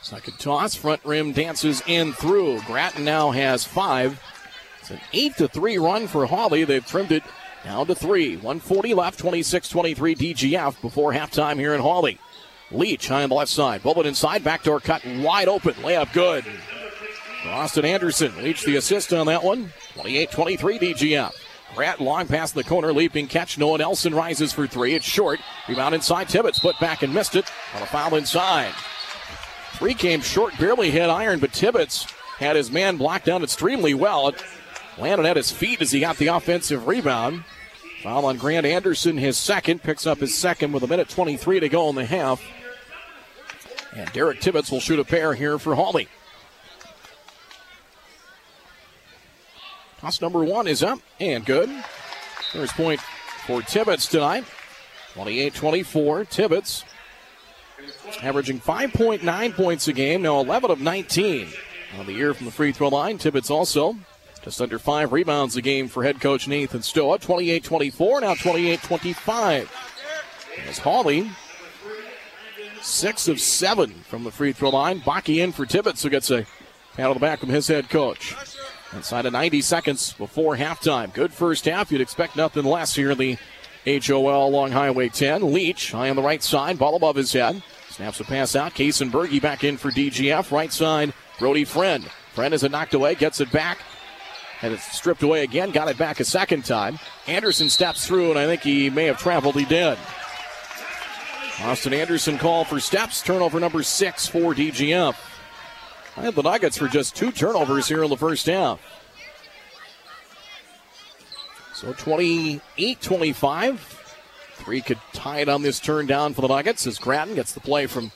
Second toss, front rim dances in through. Grattan now has five. It's an 8 to 3 run for Hawley. They've trimmed it down to three. 140 left, 26 23 DGF before halftime here in Hawley. Leach high on the left side. Bullet inside, backdoor cut wide open. Layup good. Austin Anderson Leach the assist on that one. 28 23 DGF. Grant long past the corner, leaping catch. Noah Nelson rises for three. It's short. Rebound inside. Tibbetts put back and missed it on a foul inside. Three came short, barely hit iron, but Tibbetts had his man blocked down extremely well. It landed at his feet as he got the offensive rebound. Foul on Grant Anderson, his second, picks up his second with a minute 23 to go in the half. And Derek Tibbetts will shoot a pair here for Hawley. Toss number one is up and good. First point for Tibbetts tonight. 28 24. Tibbetts averaging 5.9 points a game, now 11 of 19 on the year from the free throw line. Tibbetts also just under five rebounds a game for head coach Nathan Stoa. 28 24, now 28 25. As Hawley, six of seven from the free throw line. Baki in for Tibbetts, who gets a pat on the back from his head coach. Inside of 90 seconds before halftime. Good first half. You'd expect nothing less here in the HOL along Highway 10. Leach high on the right side, ball above his head. Snaps a pass out. Kason Berge back in for DGF. Right side, Brody Friend. Friend has it knocked away, gets it back. And it's stripped away again. Got it back a second time. Anderson steps through, and I think he may have traveled. He did. Austin Anderson call for steps. Turnover number six for DGF. I the Nuggets for just two turnovers here in the first half. So 28 25. Three could tie it on this turn down for the Nuggets as Grattan gets the play from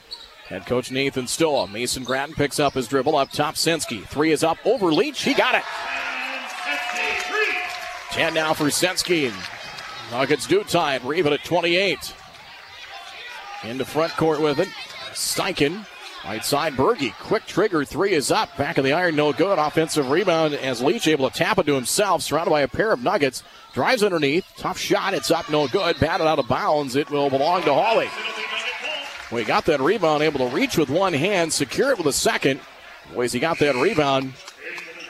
head coach Nathan Stoa. Mason Grattan picks up his dribble up top. Sensky. Three is up over Leach. He got it. 10 now for Sensky. Nuggets do tie it. Reeve at 28. Into front court with it. Steichen. Right side, Berge. Quick trigger. Three is up. Back of the iron, no good. Offensive rebound as Leach able to tap it to himself. Surrounded by a pair of Nuggets. Drives underneath. Tough shot. It's up. No good. Batted out of bounds. It will belong to Hawley. We got that rebound. Able to reach with one hand. Secure it with a second. Boys, he got that rebound.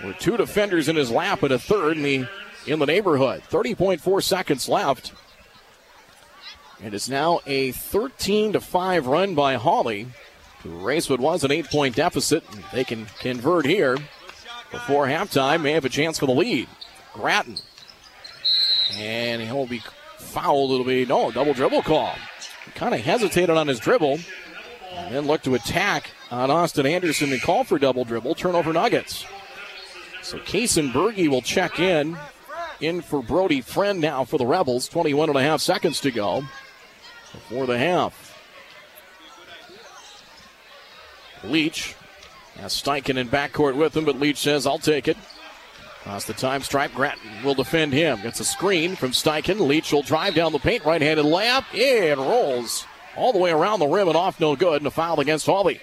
With two defenders in his lap and a third in the, in the neighborhood. 30.4 seconds left. It is now a 13 to 5 run by Hawley to raise what was an eight point deficit. They can convert here before halftime. May have a chance for the lead. Grattan. And he'll be fouled. It'll be no double dribble call. Kind of hesitated on his dribble and then looked to attack on Austin Anderson and call for double dribble. Turnover Nuggets. So Kason Berge will check in. In for Brody Friend now for the Rebels. 21 and a half seconds to go before the half. Leach has Steichen in backcourt with him, but Leach says, I'll take it. Across the time stripe, Grattan will defend him. Gets a screen from Steichen. Leach will drive down the paint, right handed layup. It rolls all the way around the rim and off, no good, and a foul against Hawley.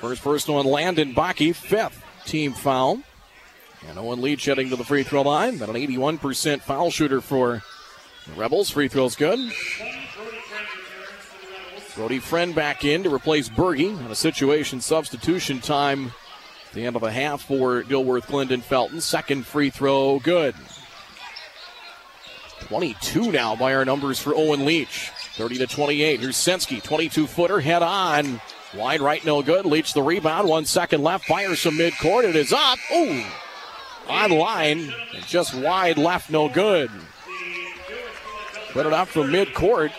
First personal on Landon Baki, fifth team foul. And Owen Leach heading to the free throw line. But an 81% foul shooter for the Rebels. Free throw's good. Brody Friend back in to replace Berge on a situation substitution time at the end of the half for Dilworth Glyndon Felton. Second free throw, good. 22 now by our numbers for Owen Leach. 30 to 28. Here's Sensky, 22 footer, head on. Wide right, no good. Leach the rebound. One second left. Fires from midcourt. It is up. Ooh. On line. Just wide left, no good. Put it up from midcourt.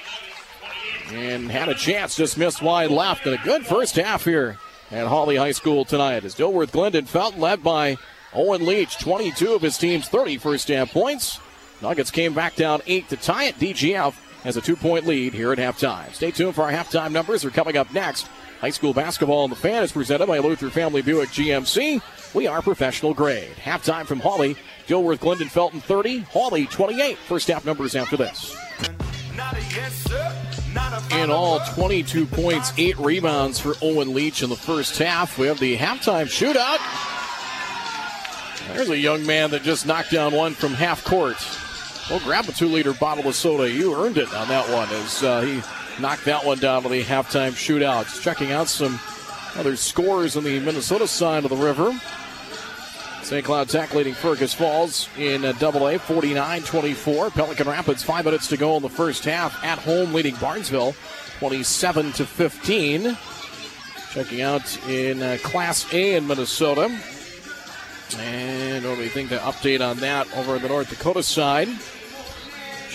And had a chance, just missed wide left. And a good first half here at Hawley High School tonight. As Dilworth Glyndon Felton led by Owen Leach, 22 of his team's 30 first half points. Nuggets came back down 8 to tie it. DGF has a two point lead here at halftime. Stay tuned for our halftime numbers. They're coming up next. High school basketball on the fan is presented by Luther Family Buick GMC. We are professional grade. Halftime from Hawley. Dilworth Glyndon Felton 30, Hawley 28. First half numbers after this. In all, 22 points, 8 rebounds for Owen Leach in the first half. We have the halftime shootout. There's a young man that just knocked down one from half court. Well, grab a two liter bottle of soda. You earned it on that one as uh, he knocked that one down to the halftime shootout. Checking out some other scores on the Minnesota side of the river. St. Cloud Tech leading Fergus Falls in double A 49 24. Pelican Rapids, five minutes to go in the first half. At home leading Barnesville 27 to 15. Checking out in uh, Class A in Minnesota. And what do we think the update on that over the North Dakota side?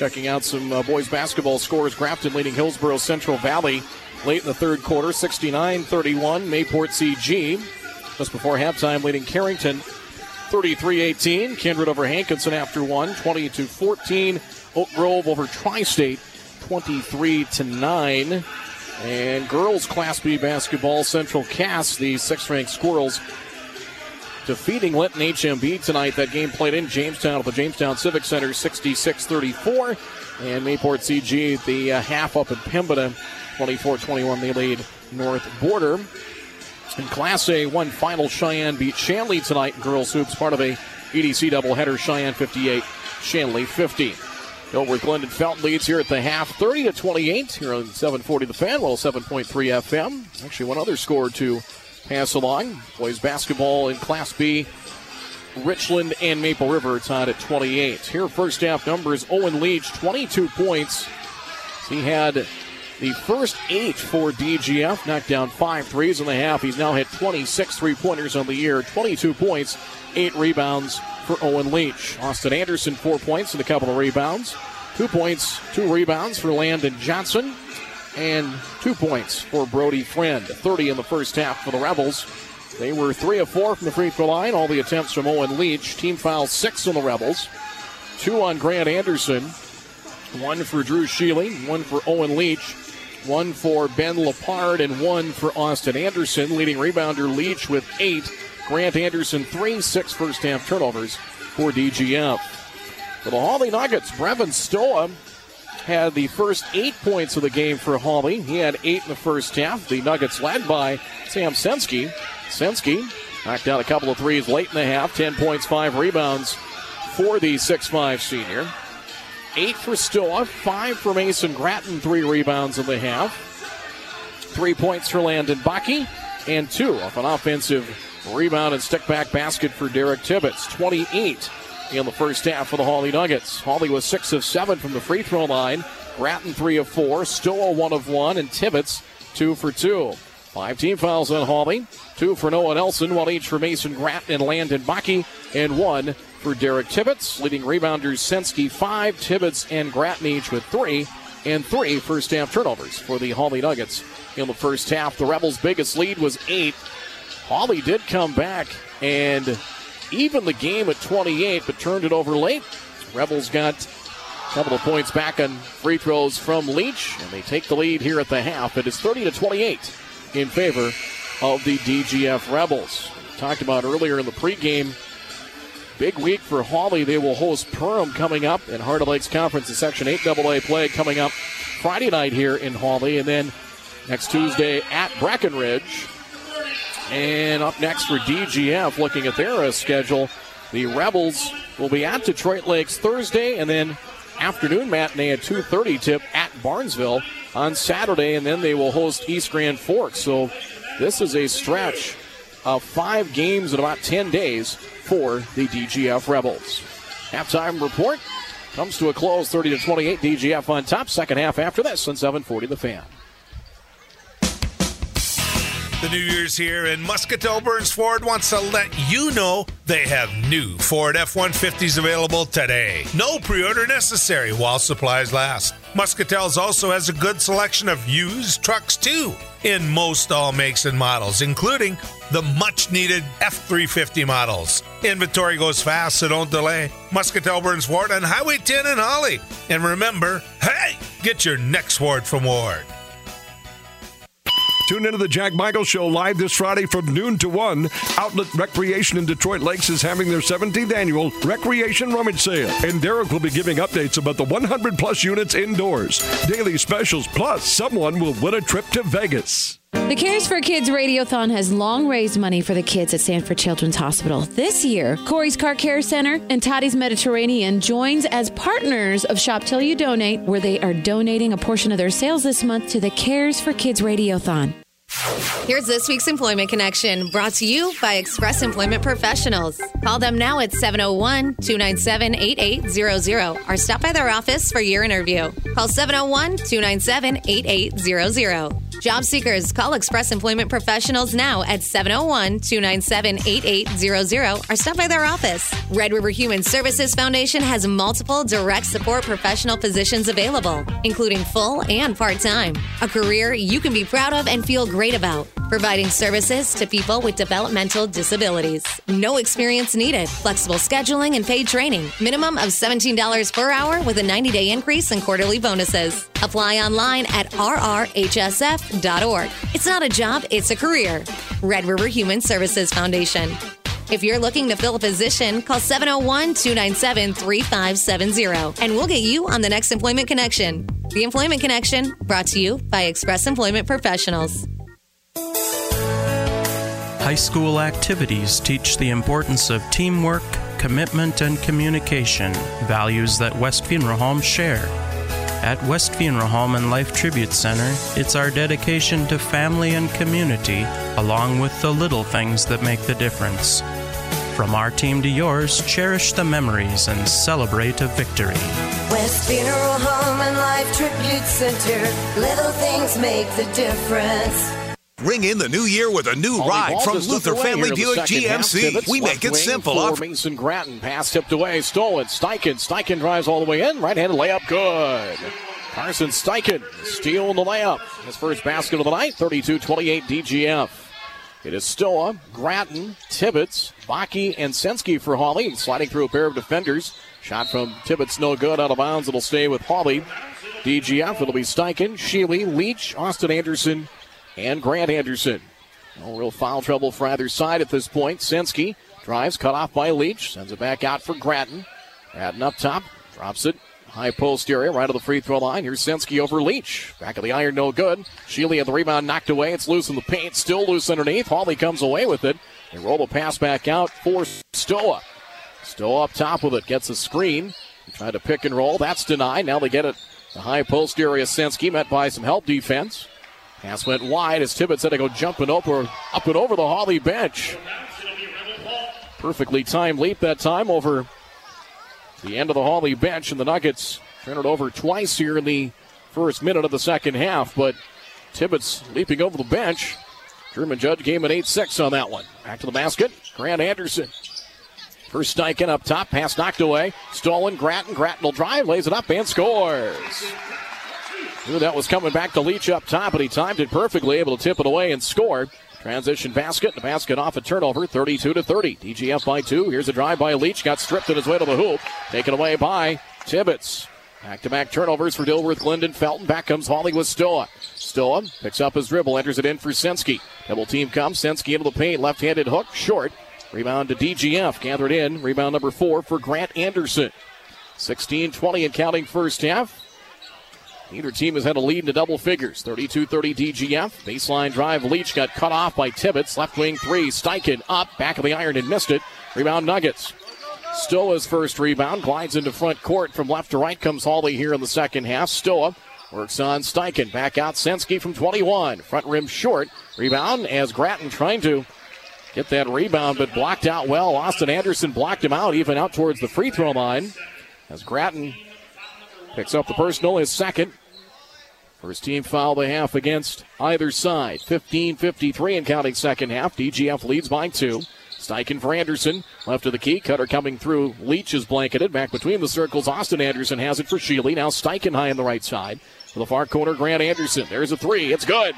Checking out some uh, boys basketball scores. Grafton leading Hillsboro Central Valley late in the third quarter, 69 31. Mayport CG just before halftime leading Carrington 33 18. Kindred over Hankinson after one, 20 to 14. Oak Grove over Tri State 23 to 9. And girls Class B basketball, Central Cass, the sixth ranked Squirrels, defeating Linton HMB tonight. That game played in Jamestown at the Jamestown Civic Center, 66 34. And Mayport CG, the uh, half up at Pembina, 24 21. They lead North Border. In Class A, one final Sheyenne beat Shanley tonight in girls hoops, part of a EDC doubleheader. Sheyenne 58, Shanley 50. Dilworth Glyndon Felton leads here at the half, 30 to 28 here on 740 The Fan, well 7.3 FM. Actually, one other score to pass along. Boys basketball in Class B. Richland and Maple River tied at 28. Here, first half numbers Owen Leach, 22 points. He had the first eight for DGF, knocked down five threes in the half. He's now hit 26 three pointers on the year, 22 points, eight rebounds for Owen Leach. Austin Anderson, four points and a couple of rebounds. Two points, two rebounds for Landon Johnson, and two points for Brody Friend. 30 in the first half for the Rebels. They were three of four from the free throw line. All the attempts from Owen Leach. Team foul six on the Rebels. Two on Grant Anderson. One for Drew Sheely. One for Owen Leach. One for Ben Lepard and one for Austin Anderson. Leading rebounder Leach with eight. Grant Anderson three, six first half turnovers for DGF. For the Hawley Nuggets, Brevin Stoa had the first eight points of the game for Hawley. He had eight in the first half. The Nuggets led by Sam Sensky. Sensky knocked down a couple of threes late in the half. 10 points, five rebounds for the 6'5 senior. Eight for Stoa, five for Mason Grattan, three rebounds in the half. Three points for Landon Baki, and two off an offensive rebound and stick back basket for Derek Tibbetts. 28 in the first half for the Hawley Nuggets. Hawley was six of seven from the free throw line. Grattan three of four, Stoa one of one, and Tibbetts two for two. Five team fouls on Hawley. Two for Noah Nelson, one each for Mason Grattan and Landon Baki, and one for Derek Tibbetts. Leading rebounders Sensky five, Tibbetts and Grattan each with three, and three first half turnovers for the Hawley Nuggets in the first half. The Rebels' biggest lead was eight. Hawley did come back and even the game at 28, but turned it over late. Rebels got a couple of points back on free throws from Leach, and they take the lead here at the half. It is 30 to 28 in favor of the DGF Rebels. Talked about earlier in the pregame. Big week for Hawley. They will host Perham coming up in Heart of Lakes Conference in Section 8 AA play coming up Friday night here in Hawley, and then next Tuesday at Breckenridge. And up next for DGF, looking at their uh, schedule, the Rebels will be at Detroit Lakes Thursday, and then afternoon matinee at 2:30 tip at Barnesville on Saturday, and then they will host East Grand Forks. So this is a stretch of five games in about 10 days for the DGF Rebels. Halftime report comes to a close, 30 to 28. DGF on top. Second half after this on 740 The Fan. The new year's here, and Muscatell Burns Ford wants to let you know they have new Ford F 150s available today. No pre order necessary while supplies last. Muscatell's also has a good selection of used trucks, too, in most all makes and models, including the much needed F 350 models. Inventory goes fast, so don't delay. Muscatel Burns Ford on Highway 10 in Hawley. And remember, hey, get your next Ford from Ward. Tune into the Jack Michael Show live this Friday from noon to 1. Outlet Recreation in Detroit Lakes is having their 17th annual Recreation Rummage Sale. And Derek will be giving updates about the 100 plus units indoors, daily specials, plus someone will win a trip to Vegas. The Cares for Kids Radiothon has long raised money for the kids at Sanford Children's Hospital. This year, Corey's Car Care Center and Tottie's Mediterranean joins as partners of Shop Till You Donate, where they are donating a portion of their sales this month to the Cares for Kids Radiothon. Here's this week's Employment Connection brought to you by Express Employment Professionals. Call them now at 701 297 8800 or stop by their office for your interview. Call 701 297 8800. Job seekers, call Express Employment Professionals now at 701 297 8800 or stop by their office. Red River Human Services Foundation has multiple direct support professional positions available, including full and part time. A career you can be proud of and feel great about. Providing services to people with developmental disabilities. No experience needed. Flexible scheduling and paid training. Minimum of $17 per hour with a 90 day increase in quarterly bonuses. Apply online at rrhsf.org. It's not a job, it's a career. Red River Human Services Foundation. If you're looking to fill a position, call 701 297 3570 and we'll get you on the next Employment Connection. The Employment Connection, brought to you by Express Employment Professionals. High school activities teach the importance of teamwork, commitment, and communication, values that West Funeral Home share. At West Funeral Home and Life Tribute Center, it's our dedication to family and community, along with the little things that make the difference. From our team to yours, cherish the memories and celebrate a victory. West Funeral Home and Life Tribute Center. Little things make the difference. Ring in the new year with a new ride from Luther Family Buick. GMC. We make it simple. for Offer- Mason Grattan. Pass tipped away, stolen. Steichen. Steichen drives all the way in. Right-handed layup, good. Carson Steichen stealing the layup. His first basket of the night, 32-28 DGF. It is Stoa, Grattan, Tibbetts, Baki, and Sensky for Hawley. Sliding through a pair of defenders. Shot from Tibbetts, no good, out of bounds. It'll stay with Hawley. DGF, it'll be Steichen, Sheely, Leach, Austin Anderson, and Grant Anderson. No real foul trouble for either side at this point. Sensky drives, cut off by Leach, sends it back out for Grattan. Grattan up top, drops it. High post area, right of the free throw line. Here's Sensky over Leach. Back of the iron, no good. Sheely at the rebound, knocked away. It's loose in the paint, still loose underneath. Hawley comes away with it. They roll the pass back out for Stoa. Stoa up top with it, gets a screen. Tried to pick and roll. That's denied. Now they get it. The high post area, Sensky met by some help defense. Pass went wide as Tibbetts had to go jumping over, up and over the Hawley bench. Perfectly timed leap that time over the end of the Hawley bench, and the Nuggets turn it over twice here in the first minute of the second half. But Tibbetts leaping over the bench. German judge gave an 8 6 on that one. Back to the basket. Grant Anderson. First Steichen up top. Pass knocked away. Stolen. Grattan. Grattan will drive. Lays it up and scores. Knew that was coming back to Leach up top, but he timed it perfectly, able to tip it away and score. Transition basket. The basket off a turnover. 32 to 30. DGF by two. Here's a drive by Leach. Got stripped on his way to the hoop. Taken away by Tibbetts. Back to back turnovers for Dilworth, Glyndon, Felton. Back comes Hawley with Stoa. Stoa picks up his dribble, enters it in for Sensky. Double team comes. Sensky into the paint. Left handed hook. Short. Rebound to DGF. Gathered in. Rebound number four for Grant Anderson. 16 20 and counting first half. Neither team has had a lead into double figures. 32 30 DGF. Baseline drive. Leach got cut off by Tibbetts. Left wing three. Steichen up. Back of the iron and missed it. Rebound Nuggets. Stoa's first rebound. Glides into front court. From left to right comes Hawley here in the second half. Stoa works on Steichen. Back out Sensky from 21. Front rim short. Rebound as Grattan trying to get that rebound, but blocked out well. Austin Anderson blocked him out, even out towards the free throw line. As Grattan picks up the personal, his second. First team foul the half against either side. 15 53 and counting second half. DGF leads by two. Steichen for Anderson. Left of the key. Cutter coming through. Leach is blanketed. Back between the circles. Austin Anderson has it for Sheely. Now Steichen high on the right side. To the far corner, Grant Anderson. There's a three. It's good.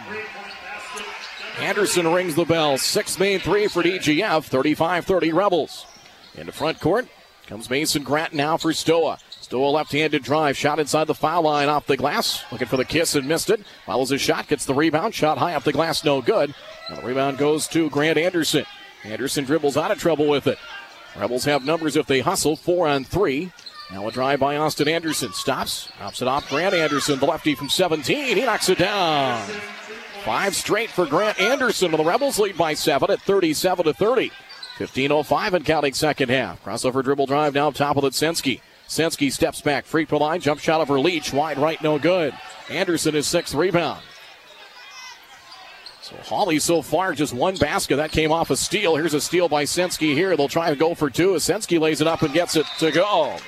Anderson rings the bell. Six main three for DGF. 35 30 Rebels. Into front court comes Mason Grant now for Stoa. Stoa left handed drive. Shot inside the foul line off the glass. Looking for the kiss and missed it. Follows his shot. Gets the rebound. Shot high up the glass. No good. And the rebound goes to Grant Anderson. Anderson dribbles out of trouble with it. Rebels have numbers if they hustle. Four on three. Now a drive by Austin Anderson. Stops. Drops it off Grant Anderson, the lefty from 17. He knocks it down. Five straight for Grant Anderson. And the Rebels lead by seven at 37 to 30. 15.05 and counting second half. Crossover dribble drive now top of Sensky. Sensky steps back. Free throw line. Jump shot over Leach. Wide right, no good. Anderson is sixth rebound. So Hawley so far just one basket. That came off a steal. Here's a steal by Sensky here. They'll try to go for two as Sensky lays it up and gets it to go.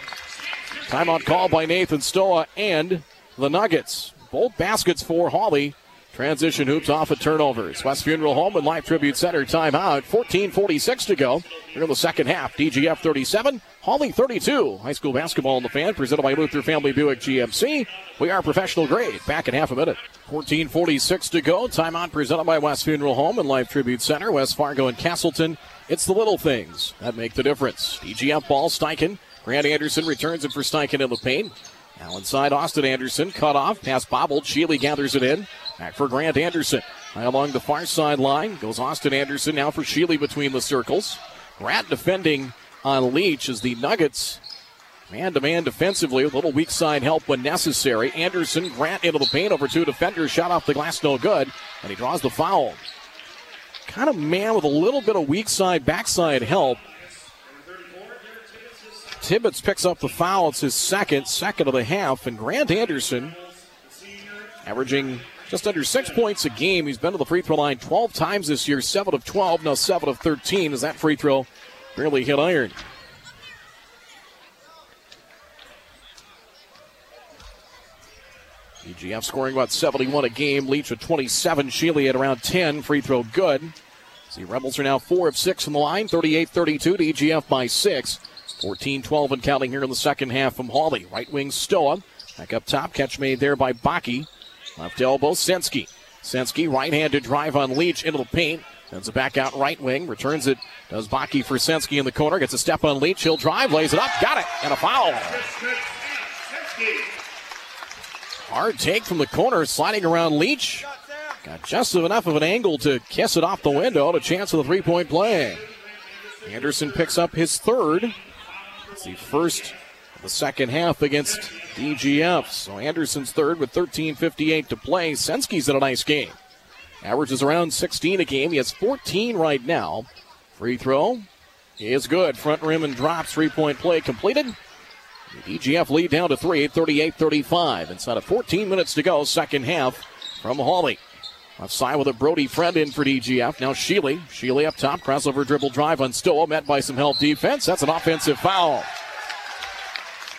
Timeout call by Nathan Stoa and the Nuggets. Both baskets for Hawley. Transition hoops off of turnovers. West Funeral Home and Life Tribute Center timeout. 14:46 to go. Here in the second half. DGF 37, Hawley 32. High school basketball in the fan presented by Luther Family Buick GMC. We are professional grade. Back in half a minute. 14:46 to go. Timeout presented by West Funeral Home and Life Tribute Center. West Fargo and Castleton. It's the little things that make the difference. DGF ball Steichen. Grant Anderson returns it for Steichen in the paint. Now inside Austin Anderson, cut off, pass bobbled. Sheely gathers it in. Back for Grant Anderson. High along the far sideline goes Austin Anderson now for Sheely between the circles. Grant defending on Leach as the Nuggets man to man defensively a little weak side help when necessary. Anderson, Grant into the paint over two defenders, shot off the glass, no good, and he draws the foul. Kind of man with a little bit of weak side, backside help. Tibbetts picks up the foul. It's his second, second of the half, and Grant Anderson averaging just under six points a game. He's been to the free throw line 12 times this year, 7 of 12, now 7 of 13 as that free throw barely hit iron. DGF scoring about 71 a game. Leach with 27. Sheely at around 10. Free throw good. See, Rebels are now 4 of 6 from the line. 38 32 to DGF by 6. 14 12 and counting here in the second half from Hawley. Right wing Stoa. Back up top. Catch made there by Baki. Left elbow, Sensky. Sensky, right handed drive on Leach into the paint. Sends it back out right wing. Returns it. Does Baki for Sensky in the corner. Gets a step on Leach. He'll drive. Lays it up. Got it. And a foul. Hard take from the corner. Sliding around Leach. Got just enough of an angle to kiss it off the window. A chance of the three point play. Anderson picks up his third. The first the second half against DGF. So Anderson's third with 13.58 to play. Sensky's in a nice game. Averages around 16 a game. He has 14 right now. Free throw is good. Front rim and drops. Three point play completed. The DGF lead down to three, 38 35. Inside of 14 minutes to go, second half from Hawley. Left side with a Brody friend in for DGF. Now Sheely. Sheely up top. Crossover dribble drive on Stoa. Met by some help defense. That's an offensive foul.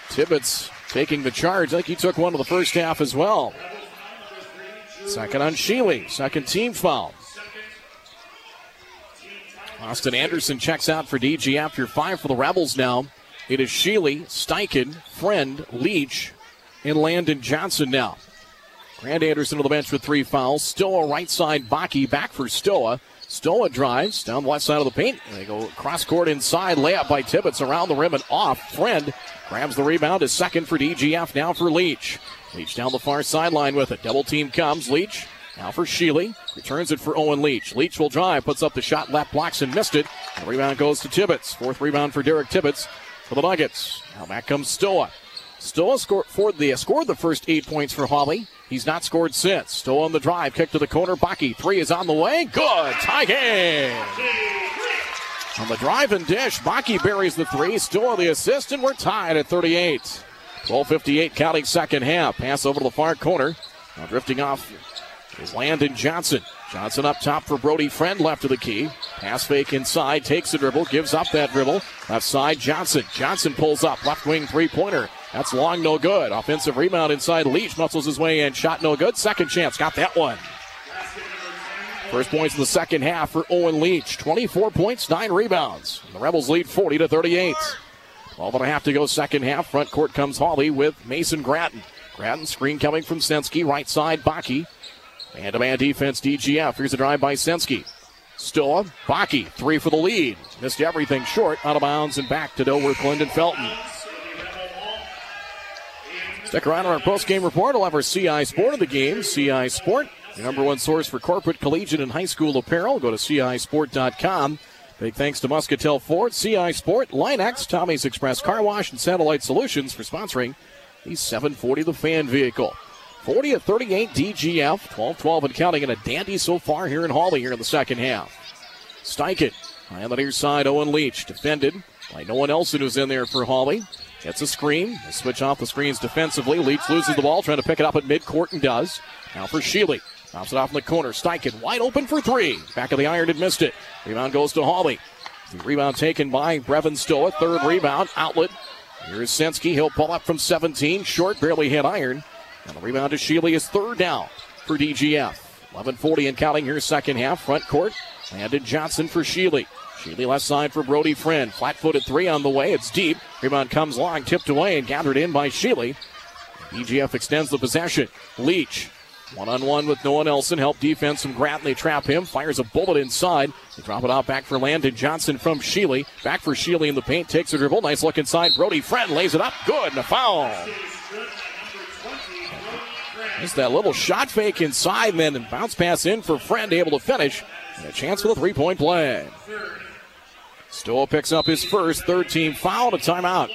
Tibbetts taking the charge. I think he took one of the first half as well. Second on Sheely. Second team foul. Austin Anderson checks out for DG after five for the Rebels now. It is Sheely, Steichen, Friend, Leach, and Landon Johnson now. Grant Anderson to the bench with three fouls. Stoa right side, Baki back for Stoa. Stoa drives down the left side of the paint. They go cross court inside. Layup by Tibbetts around the rim and off. Friend grabs the rebound. Is second for DGF. Now for Leach. Leach down the far sideline with it. Double team comes. Leach now for Sheely. Returns it for Owen Leach. Leach will drive. Puts up the shot. Left blocks and missed it. The rebound goes to Tibbetts. Fourth rebound for Derek Tibbetts for the Nuggets. Now back comes Stoa. Stoa scored, for the, scored the first eight points for Hawley. He's not scored since. Still on the drive. Kick to the corner. Baki. Three is on the way. Good. Tie game. On the drive and dish, Baki buries the three. Still the assist, and we're tied at 38. 12.58 counting second half. Pass over to the far corner. Now drifting off is Landon Johnson. Johnson up top for Brody Friend, left of the key. Pass fake inside, takes the dribble, gives up that dribble. Left side, Johnson. Johnson pulls up, left wing three pointer. That's long, no good. Offensive rebound inside Leach. Muscles his way in. Shot no good. Second chance. Got that one. First points in the second half for Owen Leach. 24 points, 9 rebounds. The Rebels lead 40 to 38. 12 and a half to go second half. Front court comes Hawley with Mason Grattan. Grattan screen coming from Sensky. Right side, Baki. Man to man defense, DGF. Here's a drive by Senski. Stoa, Baki, three for the lead. Missed everything short, out of bounds, and back to Dilworth, Glyndon Felton. Stick around on our post-game report. We'll have our CI Sport of the game. CI Sport, your number one source for corporate, collegiate, and high school apparel. Go to cisport.com. Big thanks to Muscatell Ford, CI Sport, Line-X, Tommy's Express Car Wash, and Satellite Solutions for sponsoring the 740 The Fan vehicle. 40 to 38 DGF, 12 12 and counting, and a dandy so far here in Hawley here in the second half. Steichen high on the near side, Owen Leach defended by no one else who's in there for Hawley. Gets a screen. They switch off the screens defensively. Leach loses the ball, trying to pick it up at midcourt and does. Now for Sheely. Drops it off in the corner. Steichen wide open for three. Back of the iron had missed it. Rebound goes to Hawley. The rebound taken by Brevin Stoa. Third rebound. Outlet. Here's Sensky. He'll pull up from 17. Short, barely hit iron. And the rebound to Sheely is third down for DGF. 11.40 and counting here, second half. Front court. Landon Johnson for Sheely. Sheely left side for Brody Friend. Flat footed three on the way. It's deep. Rebound comes long, tipped away and gathered in by Sheely. DGF extends the possession. Leach. One on one with Noah Nelson. Help defense from Grant. They trap him. Fires a bullet inside. They drop it out back for Landon Johnson from Sheely. Back for Sheely in the paint. Takes a dribble. Nice look inside. Brody Friend lays it up. Good. And a foul. Just that little shot fake inside, and then bounce pass in for Friend, able to finish. And a chance for the three point play. Stoa picks up his first third team foul to timeout.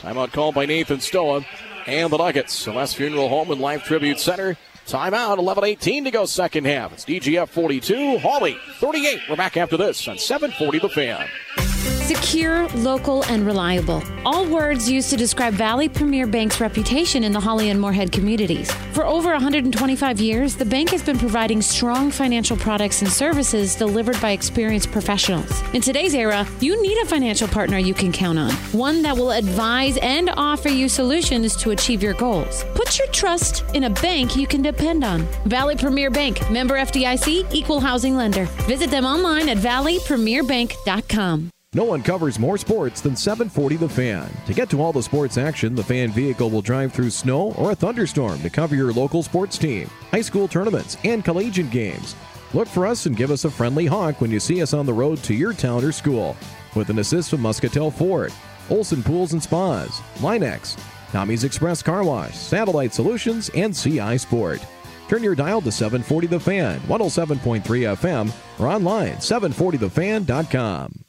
Timeout called by Nathan Stoa and the Nuggets. Celeste Funeral Home and Life Tribute Center. Timeout, 11 18 to go second half. It's DGF 42, Hawley 38. We're back after this on 740 The Fan. Secure, local, and reliable. All words used to describe Valley Premier Bank's reputation in the Hawley and Moorhead communities. For over 125 years, the bank has been providing strong financial products and services delivered by experienced professionals. In today's era, you need a financial partner you can count on, one that will advise and offer you solutions to achieve your goals. Put your trust in a bank you can depend on. Valley Premier Bank, member FDIC, equal housing lender. Visit them online at valleypremierbank.com. No one covers more sports than 740 The Fan. To get to all the sports action, the fan vehicle will drive through snow or a thunderstorm to cover your local sports team, high school tournaments, and collegiate games. Look for us and give us a friendly honk when you see us on the road to your town or school. With an assist from Muscatell Ford, Olson Pools and Spas, Line-X, Tommy's Express Car Wash, Satellite Solutions, and CI Sport. Turn your dial to 740 The Fan, 107.3 FM, or online 740thefan.com.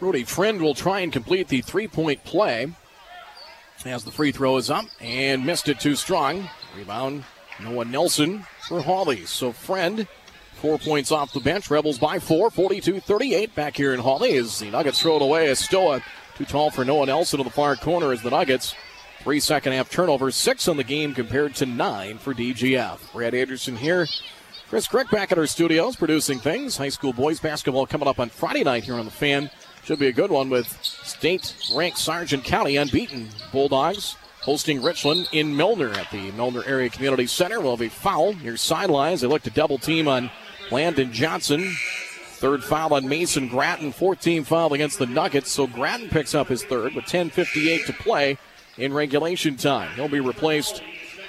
Brody Friend will try and complete the three point play as the free throw is up and missed it too strong. Rebound, Noah Nelson for Hawley. So Friend, four points off the bench. Rebels by four, 42 38 back here in Hawley as the Nuggets throw it away as Stoa too tall for Noah Nelson to the far corner as the Nuggets. Three second half turnovers, six on the game compared to nine for DGF. Brad Anderson here. Chris Crick back at our studios producing things. High school boys basketball coming up on Friday night here on the fan. Should be a good one with state ranked Sargent County unbeaten Bulldogs hosting Richland in Milnor at the Milnor Area Community Center. Will a foul near sidelines. They look to double team on Landon Johnson. Third foul on Mason Grattan. 14 foul against the Nuggets. So Grattan picks up his third with 10.58 to play in regulation time. He'll be replaced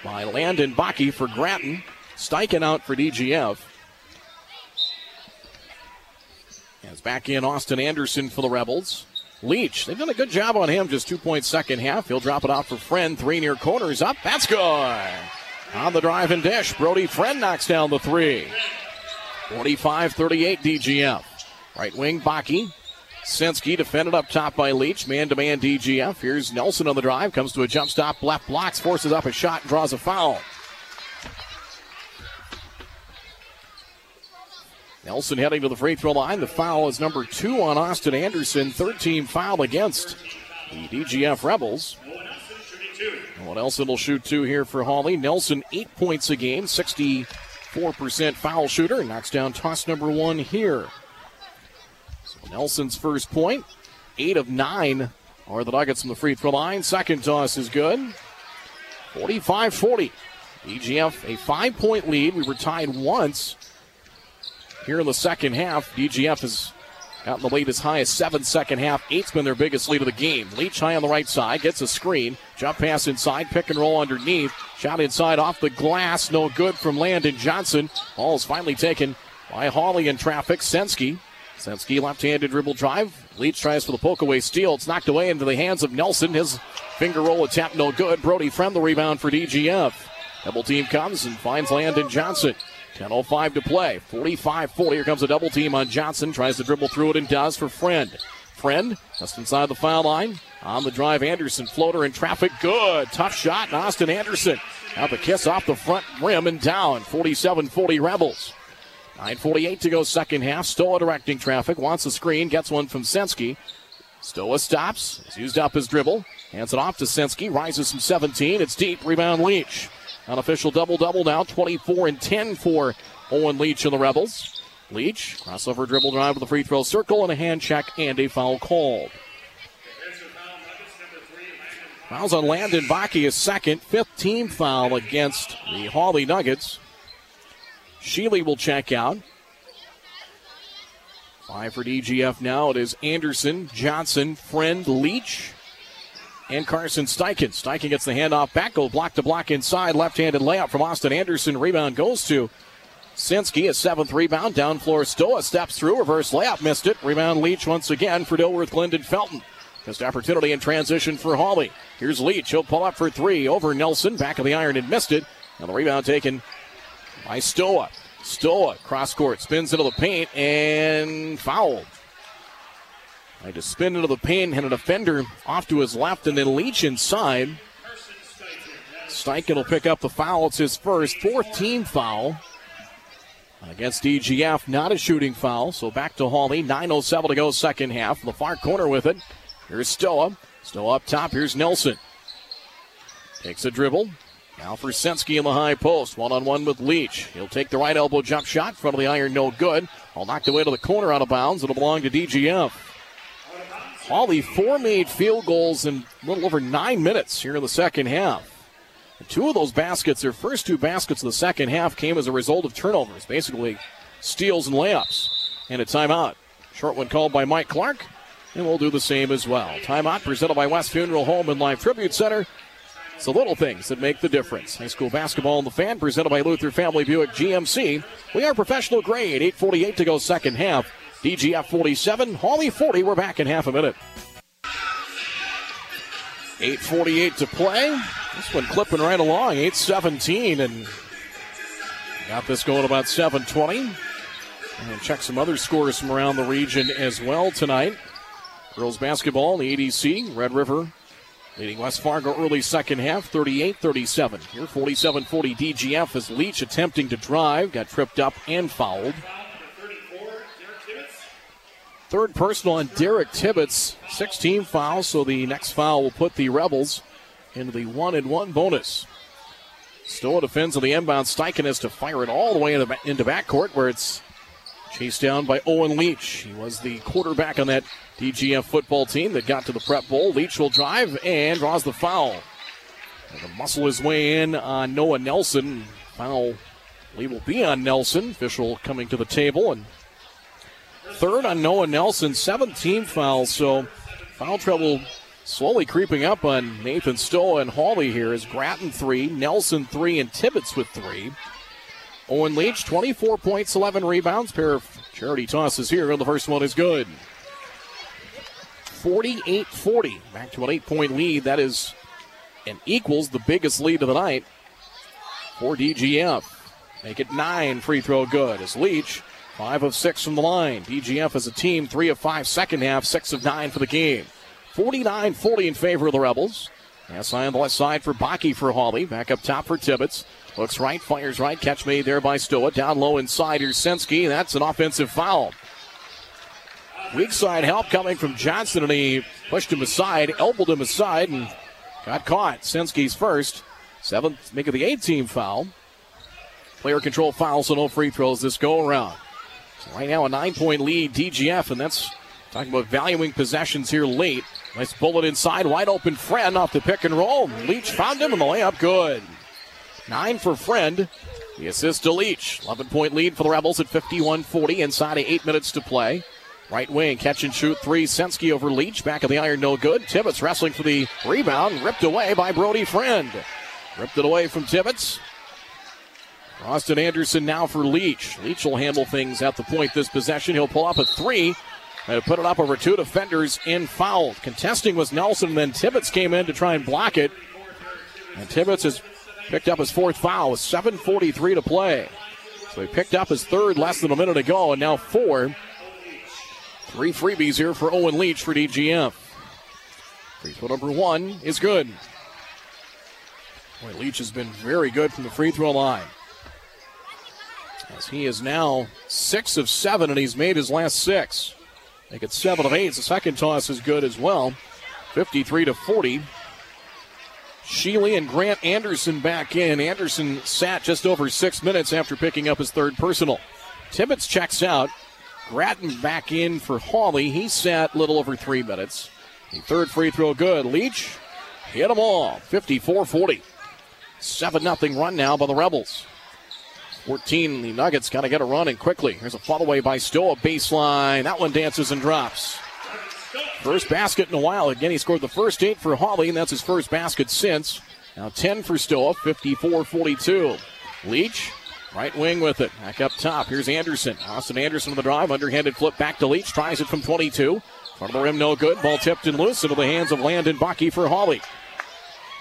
by Landon Baki for Grattan. Steichen out for DGF. As back in Austin Anderson for the Rebels. Leach, they've done a good job on him. Just two points second half. He'll drop it off for Friend. Three near corners up. That's good. On the drive and dish, Brody Friend knocks down the three. 45 38 DGF. Right wing, Baki. Senski defended up top by Leach. Man to man DGF. Here's Nelson on the drive. Comes to a jump stop. Left blocks. Forces up a shot. Draws a foul. Nelson heading to the free throw line. The foul is number two on Austin Anderson. Third team foul against the DGF Rebels. What Nelson will shoot two here for Hawley. Nelson, eight points a game, 64% foul shooter. Knocks down toss number one here. So Nelson's first point, eight of nine Or the Nuggets from the free throw line. Second toss is good. 45 40. DGF a five point lead. We were tied once here in the second half. DGF has gotten the lead as high as seven second half. Eight's been their biggest lead of the game. Leach high on the right side, gets a screen. Jump pass inside, pick and roll underneath. Shot inside off the glass, no good from Landon Johnson. Ball is finally taken by Hawley in traffic. Sensky. Sensky left handed dribble drive. Leach tries for the poke away steal. It's knocked away into the hands of Nelson. His finger roll attempt no good. Brody Friend the rebound for DGF. Double team comes and finds Landon Johnson. 10.05 to play. 45 40. Here comes a double team on Johnson. Tries to dribble through it and does for Friend. Friend just inside the foul line. On the drive, Anderson floater in traffic. Good. Tough shot. And Austin Anderson. Now the kiss off the front rim and down. 47 40 Rebels. 9.48 to go, second half. Stoa directing traffic. Wants a screen. Gets one from Sensky. Stoa stops. He's used up his dribble. Hands it off to Sensky. Rises from 17. It's deep. Rebound Leach. Unofficial double double now. 24 and 10 for Owen Leach and the Rebels. Leach, crossover dribble drive to the free throw circle, and a hand check and a foul called. Fouls on Landon Baki is second. Fifth team foul against the Hawley Nuggets. Sheely will check out. Five for DGF now. It is Anderson, Johnson, Friend, Leach, and Carson Steichen. Steichen gets the handoff back, goes block to block inside. Left handed layup from Austin Anderson. Rebound goes to Sinsky. A seventh rebound. Down floor. Stoa steps through. Reverse layup. Missed it. Rebound Leach once again for Dilworth Glyndon Felton. Just opportunity in transition for Hawley. Here's Leach. He'll pull up for three over Nelson. Back of the iron and missed it. And the rebound taken by Stoa. Stoa, cross court, spins into the paint and fouled. Tried to spin into the paint, and a defender off to his left, and then Leach inside. Steichen will pick up the foul. It's his first, fourth team foul against DGF. Not a shooting foul, so back to Hawley. 9.07 to go, second half. The far corner with it. Here's Stoa. Stoa up top. Here's Nelson. Takes a dribble, now for Sensky in the high post. One on one with Leach. He'll take the right elbow jump shot. Front of the iron, no good. All knocked away to the corner out of bounds. It'll belong to DGF. Hawley, four made field goals in a little over nine minutes here in the second half. Two of those baskets, their first two baskets of the second half, came as a result of turnovers, basically steals and layups. And a timeout. Short one called by Mike Clark, and we'll do the same as well. Timeout presented by West Funeral Home and Life Tribute Center. It's the little things that make the difference. High school basketball in the fan presented by Luther Family Buick GMC. We are professional grade. 8.48 to go second half. DGF 47, Hawley 40. We're back in half a minute. 8.48 to play. This one clipping right along. 8.17 and got this going about 7.20. And check some other scores from around the region as well tonight. Girls basketball, the ADC, Red River leading West Fargo early second half, 38 37. Here, 47 40 DGF as Leach attempting to drive, got tripped up and fouled. Third personal on Derek Tibbetts, 16 fouls, so the next foul will put the Rebels into the one and one bonus. Stoa defends on the inbound. Steichen has to fire it all the way into, into backcourt where it's chased down by Owen Leach. He was the quarterback on that DGF football team that got to the prep bowl. Leach will drive and draws the foul. And to muscle his way in on Noah Nelson. Foul, I will be on Nelson. Official coming to the table and third on Noah Nelson. 17 fouls, so foul trouble slowly creeping up on Nathan Stoa and Hawley here is Grattan three, Nelson three, and Tibbetts with three. Owen Leach, 24 points, 11 rebounds. Pair of charity tosses here, and the first one is good. 48 40. Back to an eight point lead. That is and equals the biggest lead of the night for DGF. Make it nine free throw good as Leach, five of six from the line. DGF as a team, three of five second half, six of nine for the game. 49 40 in favor of the Rebels. SI on the left side for Baki for Hawley. Back up top for Tibbetts. Looks right, fires right. Catch made there by Stoa. Down low inside. Here's Sensky. That's an offensive foul. Weak side help coming from Johnson, and he pushed him aside, elbowed him aside, and got caught. Sensky's first. Seventh, make it the eight team foul. Player control foul, so no free throws this go around. Right now, a nine point lead, DGF, and that's Talking about valuing possessions here late. Nice bullet inside, wide open Friend off the pick and roll. Leach found him and the layup good. Nine for Friend. The assist to Leach. 11 point lead for the Rebels at 51 40, inside of eight minutes to play. Right wing, catch and shoot three. Sensky over Leach. Back of the iron, no good. Tibbetts wrestling for the rebound. Ripped away by Brody Friend. Ripped it away from Tibbetts. Austin Anderson now for Leach. Leach will handle things at the point this possession. He'll pull up a three and put it up over two defenders in foul. Contesting was Nelson, and then Tibbetts came in to try and block it. And Tibbetts has picked up his fourth foul with 7.43 to play. So he picked up his third less than a minute ago, and now four. Three freebies here for Owen Leach for DGF. Free throw number one is good. Boy, Leach has been very good from the free throw line. As he is now six of seven, and he's made his last six. Make it seven of eight. The second toss is good as well. 53 to 40. Sheely and Grant Anderson back in. Anderson sat just over six minutes after picking up his third personal. Tibbetts checks out. Grattan back in for Hawley. He sat little over three minutes. The third free throw good. Leach hit them all. 54 40. 7 0 run now by the Rebels. 14, the Nuggets got to get a run and quickly. Here's a fall away by Stoa, baseline. That one dances and drops. First basket in a while. Again, he scored the first eight for Hawley, and that's his first basket since. Now 10 for Stoa, 54 42. Leach, right wing with it. Back up top. Here's Anderson. Austin Anderson on the drive. Underhanded flip back to Leach. Tries it from 22. Front of the rim, no good. Ball tipped and loose into the hands of Landon Baki for Hawley.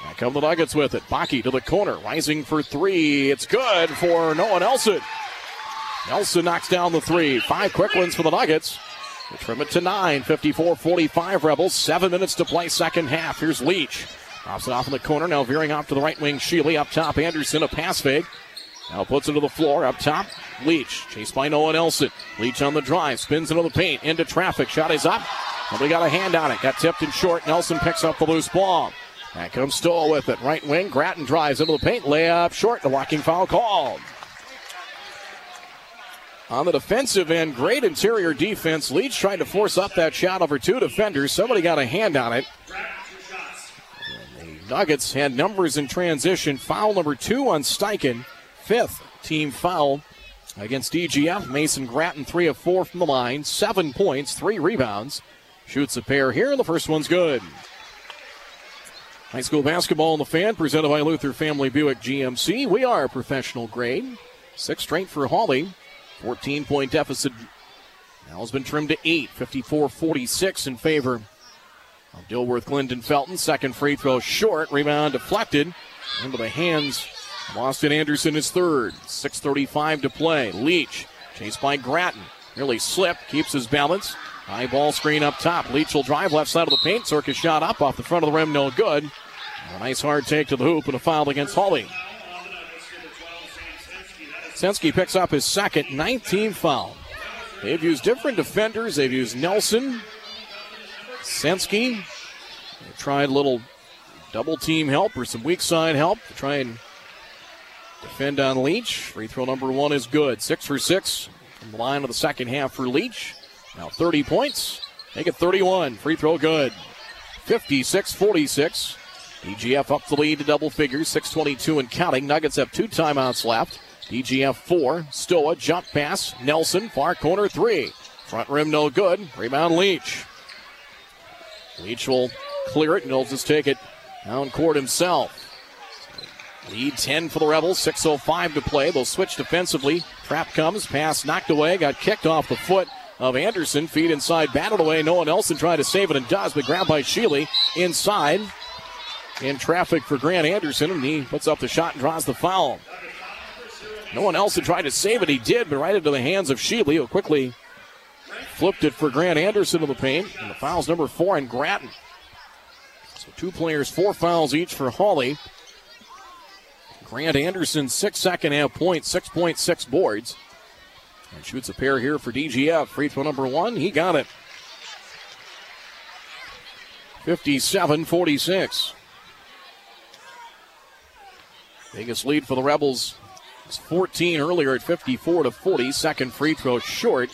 Back come the Nuggets with it. Baki to the corner, rising for three. It's good for Noah Nelson. Nelson knocks down the three. Five quick ones for the Nuggets. They trim it to nine. 54 45 Rebels. Seven minutes to play, second half. Here's Leach. Drops it off in the corner. Now veering off to the right wing. Sheely up top. Anderson, a pass fake. Now puts it to the floor. Up top. Leach. Chased by Noah Nelson. Leach on the drive. Spins into the paint. Into traffic. Shot is up. Nobody got a hand on it. Got tipped in short. Nelson picks up the loose ball. Back comes Stoll with it. Right wing. Grattan drives into the paint. Layup short. The walking foul called. On the defensive end, great interior defense. Leach tried to force up that shot over two defenders. Somebody got a hand on it. The Nuggets had numbers in transition. Foul number two on Steichen. Fifth team foul against DGF. Mason Grattan, three of four from the line. Seven points, three rebounds. Shoots a pair here. And the first one's good. High school basketball in the fan, presented by Luther Family Buick GMC. We are professional grade. Six straight for Hawley. 14 point deficit now has been trimmed to 8. 54 46 in favor of Dilworth Glyndon Felton. Second free throw short. Rebound deflected into the hands Austin Anderson is third. 6.35 to play. Leach chased by Grattan. Nearly slipped, keeps his balance. High ball screen up top. Leach will drive left side of the paint. Circus shot up off the front of the rim, no good. A nice hard take to the hoop and a foul against Hawley. Sensky picks up his second 19 foul. They've used different defenders. They've used Nelson, Sensky. They tried a little double team help or some weak side help to try and defend on Leach. Free throw number one is good. Six for six from the line of the second half for Leach. Now 30 points. Make it 31. Free throw good. 56 46. DGF up the lead to double figures. 622 and counting. Nuggets have two timeouts left. DGF four. Stoa jump pass. Nelson far corner three. Front rim no good. Rebound Leach. Leach will clear it and he'll just take it down court himself. Lead 10 for the Rebels. 6.05 to play. They'll switch defensively. Trap comes. Pass knocked away. Got kicked off the foot of Anderson. Feed inside. Batted away. Noah Nelson tried to try to save it and does, but grabbed by Sheely inside. In traffic for Grant Anderson, and he puts up the shot and draws the foul. No one else had tried to save it. He did, but right into the hands of Sheely, who quickly flipped it for Grant Anderson to the paint. And the foul's number four in Grattan. So two players, four fouls each for Hawley. Grant Anderson, six second half points, 6.6 boards. And shoots a pair here for DGF. Free throw number one, he got it. 57 46. Biggest lead for the Rebels was 14 earlier at 54 to 40. Second free throw short.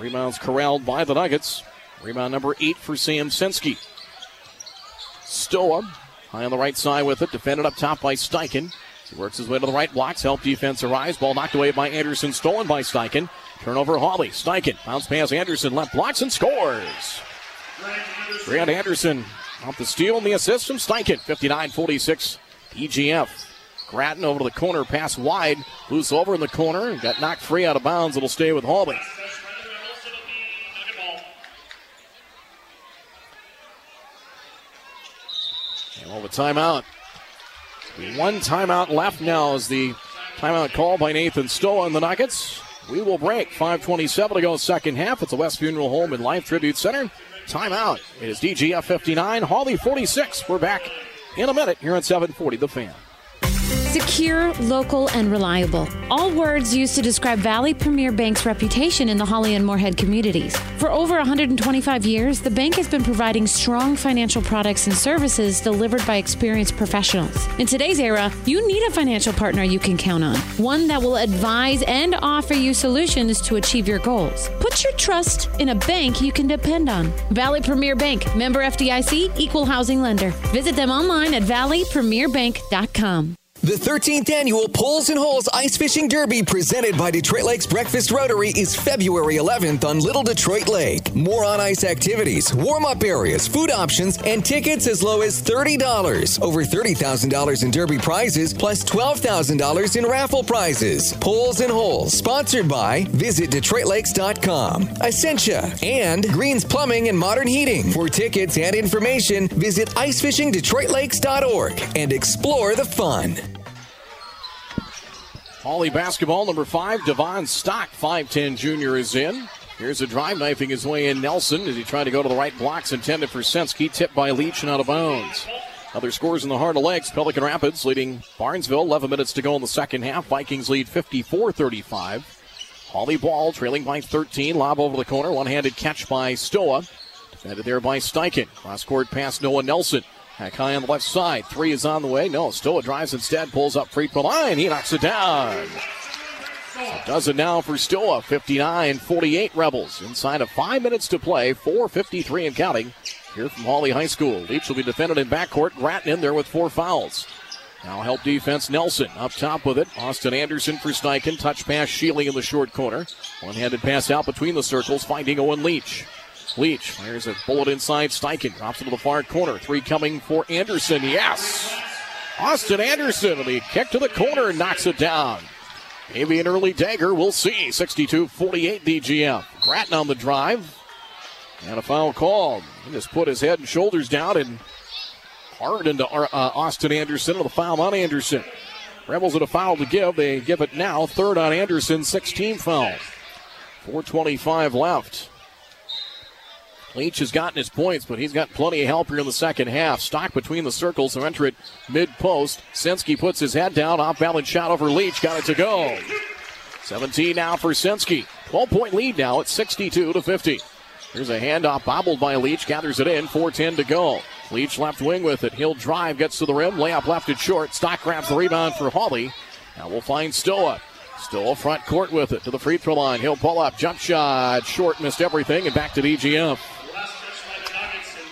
Rebounds corralled by the Nuggets. Rebound number eight for Sam Senski. Stoa high on the right side with it, defended up top by Steichen. He works his way to the right blocks, help defense arise. Ball knocked away by Anderson, stolen by Steichen. Turnover Hawley. Steichen bounce pass Anderson, left blocks and scores. Grant Anderson off the steal and the assist from Steichen. 59 46 DGF. Grattan over to the corner, pass wide, loose over in the corner, got knocked free out of bounds. It'll stay with Hawley. And all the timeout. One timeout left now is the timeout call by Nathan Stoa and the Nuggets. We will break. 5.27 to go, second half. It's the West Funeral Home and Life Tribute Center. Timeout. It is DGF 59, Hawley 46. We're back in a minute here on 740 The Fan. Secure, local, and reliable. All words used to describe Valley Premier Bank's reputation in the Hawley and Moorhead communities. For over 125 years, the bank has been providing strong financial products and services delivered by experienced professionals. In today's era, you need a financial partner you can count on, one that will advise and offer you solutions to achieve your goals. Put your trust in a bank you can depend on. Valley Premier Bank, member FDIC, equal housing lender. Visit them online at valleypremierbank.com. The 13th annual Poles and Holes Ice Fishing Derby presented by Detroit Lakes Breakfast Rotary is February 11th on Little Detroit Lake. More on ice activities, warm up areas, food options, and tickets as low as $30. Over $30,000 in Derby prizes, plus $12,000 in raffle prizes. Poles and Holes, sponsored by VisitDetroitLakes.com, Essentia, and Greens Plumbing and Modern Heating. For tickets and information, visit IcefishingDetroitLakes.org and explore the fun. Hawley basketball, number five, Devon Stock, 5'10 junior, is in. Here's a drive knifing his way in Nelson as he tried to go to the right blocks intended for Senski, tipped by Leach and out of bounds. Other scores in the Heart O'Lakes. Pelican Rapids leading Barnesville. 11 minutes to go in the second half. Vikings lead 54 35. Hawley ball trailing by 13. Lob over the corner. One handed catch by Stoa. Defended there by Steichen. Cross court pass Noah Nelson. High on the left side. Three is on the way. No, Stoa drives instead. Pulls up free throw line. He knocks it down. So does it now for Stoa. 59 48 Rebels. Inside of five minutes to play. 4.53 and counting here from Hawley High School. Leach will be defended in backcourt. Grattan in there with four fouls. Now help defense Nelson up top with it. Austin Anderson for Steichen. Touch pass Sheely in the short corner. One handed pass out between the circles, finding Owen Leach. Leach fires a bullet inside Steichen. Drops into the far corner. Three coming for Anderson. Yes! Austin Anderson the kick to the corner and knocks it down. Maybe an early dagger. We'll see. 62 48 DGF. Grattan on the drive. And a foul called. He just put his head and shoulders down and hard into uh, Austin Anderson. And the foul on Anderson. Rebels at a foul to give. They give it now. Third on Anderson. 16 foul. 425 left. Leach has gotten his points, but he's got plenty of help here in the second half. Stock between the circles to enter it mid post. Senski puts his head down. Off balance shot over Leach. Got it to go. 17 now for Senski. 12 point lead now at 62 to 50. Here's a handoff bobbled by Leach. Gathers it in. 4.10 to go. Leach left wing with it. He'll drive, gets to the rim. Layup left it short. Stock grabs the rebound for Hawley. Now we'll find Stoa. Stoa front court with it to the free throw line. He'll pull up. Jump shot. Short. Missed everything. And back to DGF.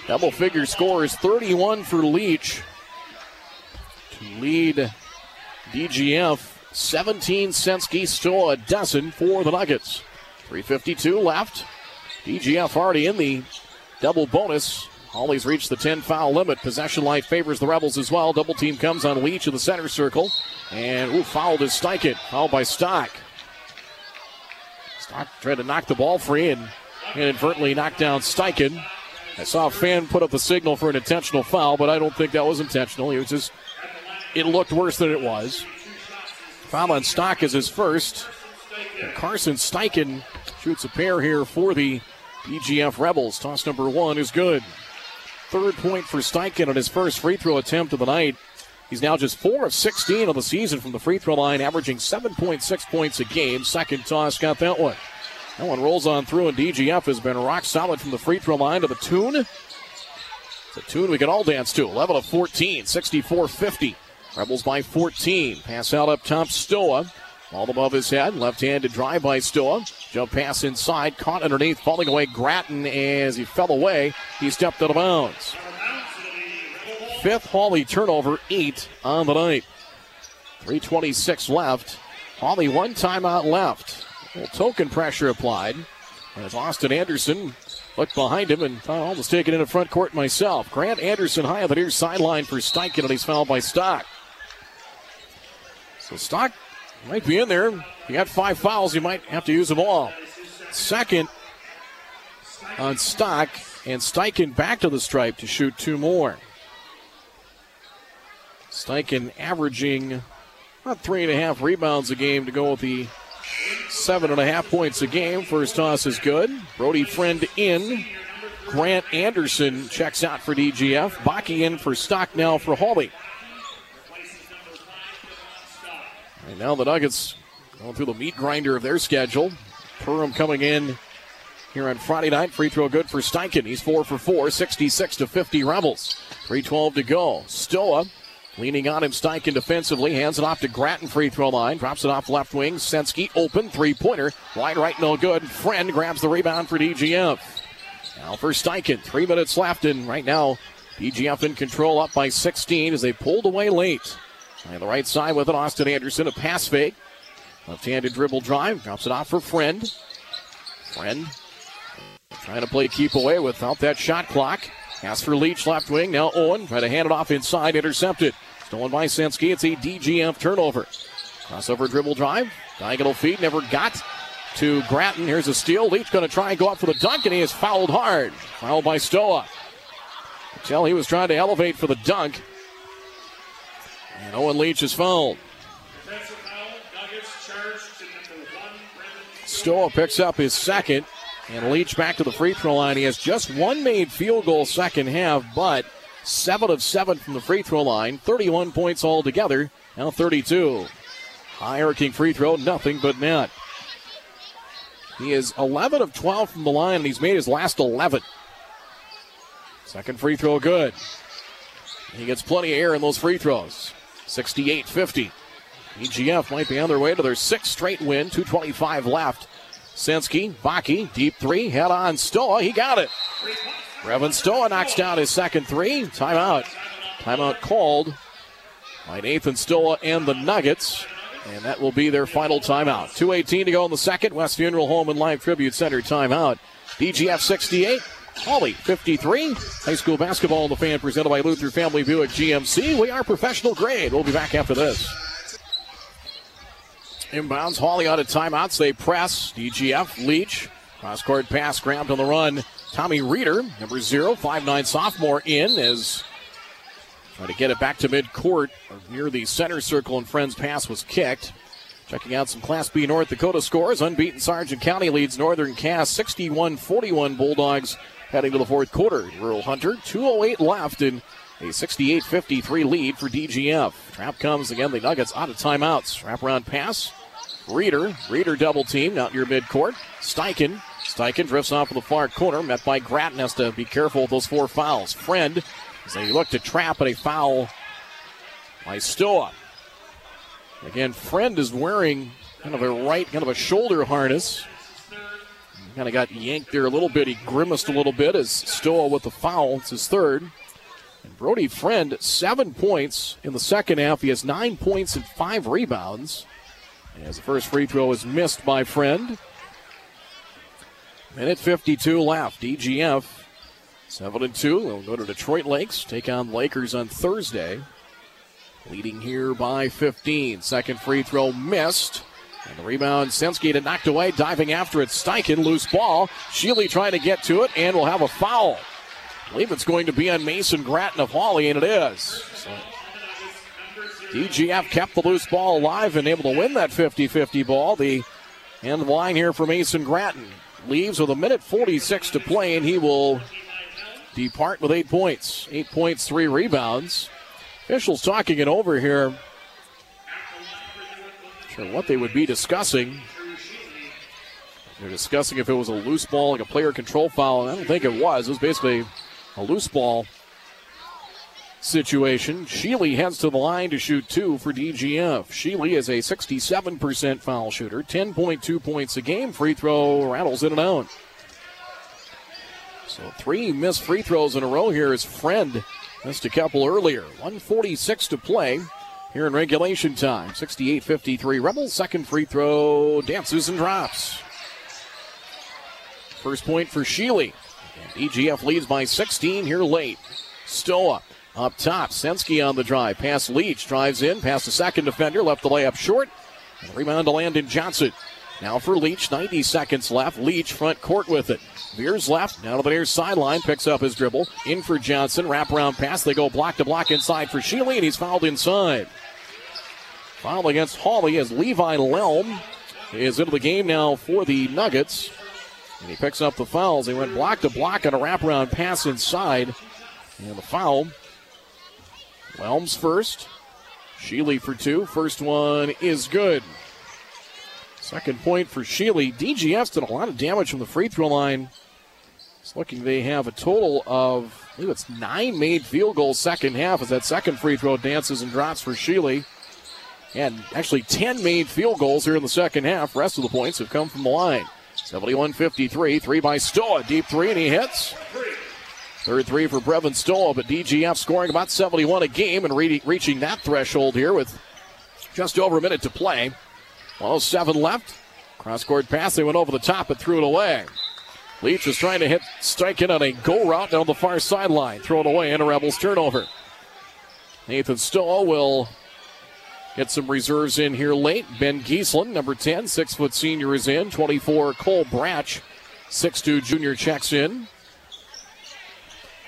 Double figure scores 31 for Leach to lead DGF 17 Senski, still a dozen for the Nuggets. 352 left. DGF already in the double bonus. Hawley's reached the 10 foul limit. Possession line favors the Rebels as well. Double team comes on Leach in the center circle. And ooh, fouled is Steichen. Fouled by Stock. Stock tried to knock the ball free and inadvertently knocked down Steichen. I saw a fan put up the signal for an intentional foul, but I don't think that was intentional. It was just, it looked worse than it was. Foul on Stock is his first. And Carson Steichen shoots a pair here for the DGF Rebels. Toss number one is good. Third point for Steichen on his first free throw attempt of the night. He's now just 4 of 16 on the season from the free throw line, averaging 7.6 points a game. Second toss got that one. That one rolls on through, and DGF has been rock solid from the free throw line to the tune. It's a tune we can all dance to. 11 of 14, 64 50. Rebels by 14. Pass out up top, Stoa. Ball above his head. Left handed drive by Stoa. Jump pass inside, caught underneath, falling away. Grattan as he fell away. He stepped out of bounds. Fifth Hawley turnover, eight on the night. 326 left. Hawley one timeout left. Little token pressure applied. As Austin Anderson looked behind him and thought, I'll just it into front court myself. Grant Anderson high on the near sideline for Steichen, and he's fouled by Stock. So Stock might be in there. You got five fouls, you might have to use them all. Second on Stock, and Steichen back to the stripe to shoot two more. Steichen averaging about three and a half rebounds a game to go with the seven and a half points a game. First toss is good. Brody Friend in. Grant Anderson checks out for DGF. Baki in for Stock now for Hawley. And now the Nuggets going through the meat grinder of their schedule. Perham coming in here on Friday night. Free throw good for Steichen. He's four for four, 66 to 50 Rebels. 312 to go. Stoa leaning on him. Steichen defensively. Hands it off to Grattan free throw line. Drops it off left wing. Senski open. Three pointer. Wide right, no good. Friend grabs the rebound for DGF. Now for Steichen. Three minutes left. And right now, DGF in control up by 16 as they pulled away late. On the right side with it, Austin Anderson, a pass fake. Left-handed dribble drive, drops it off for Friend. Friend trying to play keep away without that shot clock. Pass for Leach, left wing. Now Owen trying to hand it off inside, intercepted. Stolen by Senski. It's a DGF turnover. Crossover dribble drive. Diagonal feed, never got to Grattan. Here's a steal. Leach going to try and go up for the dunk, and he is fouled hard. Fouled by Stoa. Tell he was trying to elevate for the dunk. And Owen Leach is fouled. Stoa picks up his second. And Leach back to the free throw line. He has just one made field goal second half, but seven of seven from the free throw line. 31 points altogether. Now 32. High arcing free throw, nothing but net. He is 11 of 12 from the line, and he's made his last 11. Second free throw good. He gets plenty of air in those free throws. 68 50. DGF might be on their way to their sixth straight win, 225 left. Senski, Baki, deep three, head on Stoa. He got it. Revan Stoa knocks down his second three. Timeout. Timeout called by Nathan Stoa and the Nuggets. And that will be their final timeout. 2.18 to go in the second. West Funeral Home and Life Tribute Center timeout. DGF 68, Hawley 53. High school basketball in the fan presented by Luther Family Buick GMC. We are professional grade. We'll be back after this. Inbounds, Hawley out of timeouts. They press. DGF, Leach. Cross court pass grabbed on the run. Tommy Reeder, number zero, five nine sophomore, in as trying to get it back to mid court near the center circle, and Friends' pass was kicked. Checking out some Class B North Dakota scores. Unbeaten Sargent County leads Northern Cass 61 41 Bulldogs heading to the fourth quarter. Rural Hunter, 2.08 left in a 68 53 lead for DGF. Trap comes again. The Nuggets out of timeouts. Wraparound pass. Reeder. Reeder double team out near midcourt. Steichen. Steichen drifts off of the far corner. Met by Grattan. Has to be careful with those four fouls. Friend as they look to trap at a foul by Stoa. Again, Friend is wearing kind of a right, kind of a shoulder harness. Kind of got yanked there a little bit. He grimaced a little bit as Stoa with the foul. It's his third. And Brody Friend, seven points in the second half. He has nine points and five rebounds. As the first free throw is missed by Friend. Minute 52 left. DGF 7 and 2. They'll go to Detroit Lakes, take on Lakers on Thursday. Leading here by 15. Second free throw missed. And the rebound, Senski to knocked away, diving after it. Steichen, loose ball. Sheely trying to get to it, and will have a foul. I believe it's going to be on Mason Grattan of Hawley, and it is. So DGF kept the loose ball alive and able to win that 50 50 ball. The end line here for Mason Grattan leaves with a minute 46 to play, and he will depart with eight points. Eight points, three rebounds. Officials talking it over here. Not sure what they would be discussing. They're discussing if it was a loose ball, like a player control foul. I don't think it was. It was basically a loose ball. Situation. Sheely heads to the line to shoot two for DGF. Sheely is a 67% foul shooter, 10.2 points a game. Free throw rattles in and out. So three missed free throws in a row here. His friend missed a couple earlier. 146 to play here in regulation time. 68-53 Rebels. Second free throw dances and drops. First point for Sheely. And DGF leads by 16 here late. Stoa up top. Senski on the drive. Pass Leach. Drives in. Past the second defender. Left the layup short. And rebound to Landon Johnson. Now for Leach. 90 seconds left. Leach front court with it. Veers left. Now to the near sideline. Picks up his dribble. In for Johnson. Wraparound pass. They go block to block inside for Sheely. And he's fouled inside. Foul against Hawley as Levi Lelm is into the game now for the Nuggets. And he picks up the fouls. They went block to block on a wraparound pass inside. And the foul. Lelms first. Sheely for two. First one is good. Second point for Sheely. DGF did a lot of damage from the free throw line. It's looking they have a total of, I believe it's nine made field goals second half as that second free throw dances and drops for Sheely. And actually 10 made field goals here in the second half. Rest of the points have come from the line. 71 53. Three by Stoa. Deep three, and he hits. Third three for Brevin Stoa, but DGF scoring about 71 a game and re- reaching that threshold here with just over a minute to play. 107 left. Cross court pass. They went over the top and threw it away. Leach was trying to hit strike in on a go route down the far sideline. Throw it away and a Rebels turnover. Nathan Stoll will Get some reserves in here late. Ben Giesland, number 10, six foot senior, is in. 24, Cole Bratch, 6'2 junior, checks in.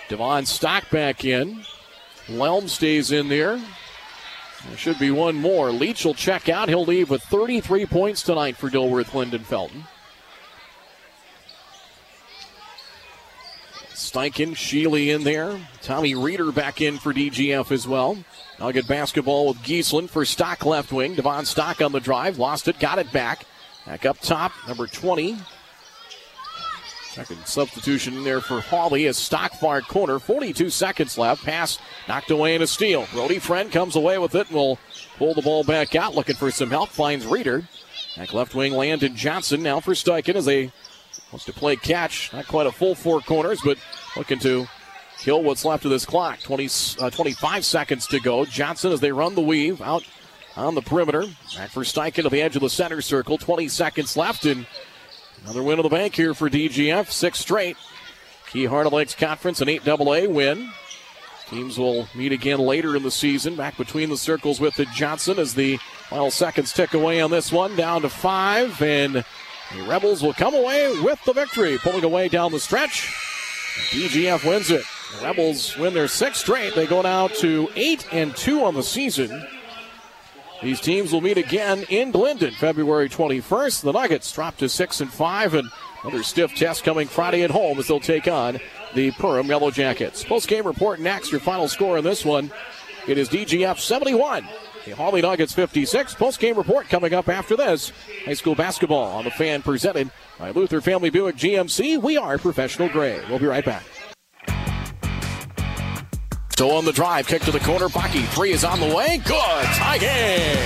Devon Stock back in. Lelm stays in there. There should be one more. Leach will check out. He'll leave with 33 points tonight for Dilworth Glyndon Felton. Steichen, Sheely in there. Tommy Reeder back in for DGF as well. Nugget basketball with Giesland for Stock left wing. Devon Stock on the drive. Lost it. Got it back. Back up top. Number 20. Second substitution in there for Hawley as Stock far corner. 42 seconds left. Pass knocked away in a steal. Brody Friend comes away with it and will pull the ball back out. Looking for some help. Finds Reeder. Back left wing Landon Johnson now for Steichen as they wants to play catch. Not quite a full four corners, but looking to kill what's left of this clock. 20, uh, 25 seconds to go. Johnson as they run the weave out on the perimeter. Back for Steichen to the edge of the center circle. 20 seconds left, and another win of the bank here for DGF. Six straight. Key Heart O'Lakes Conference, an 8 AA win. Teams will meet again later in the season. Back between the circles with the Johnson as the final seconds tick away on this one. Down to five, and the Rebels will come away with the victory. Pulling away down the stretch. DGF wins it. The Rebels win their sixth straight. They go now to eight and two on the season. These teams will meet again in Glyndon, February 21st. The Nuggets drop to six and five, and another stiff test coming Friday at home as they'll take on the Perham Yellow Jackets. Post game report next. Your final score in this one: it is DGF 71. The Hawley Nuggets 56. Post game report coming up after this. High school basketball on the fan presented by Luther Family Buick GMC. We are professional grade. We'll be right back. Still on the drive, kick to the corner. Baki, three is on the way. Good. Tie game.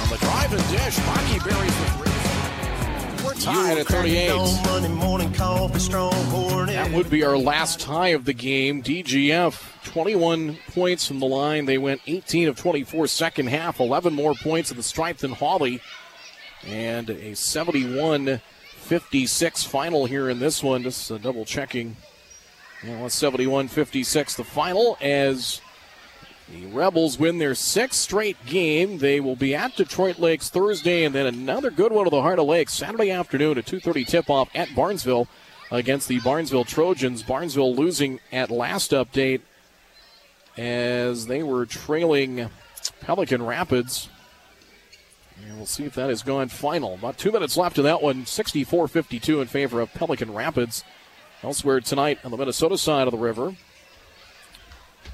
On the drive and dish, Baki buries the three. We're tied at 38. That would be our last tie of the game. DGF, 21 points from the line. They went 18 of 24 second half, 11 more points at the stripe than Hawley. And a 71 56 final here in this one. Just uh, double checking. Yeah, 71 56 the final as the Rebels win their sixth straight game. They will be at Detroit Lakes Thursday and then another good one of the Heart O'Lakes Saturday afternoon at 2.30 tip-off at Barnesville against the Barnesville Trojans. Barnesville losing at last update as they were trailing Pelican Rapids. And we'll see if that has gone final. About two minutes left in that one. 64 52 in favor of Pelican Rapids. Elsewhere tonight on the Minnesota side of the river.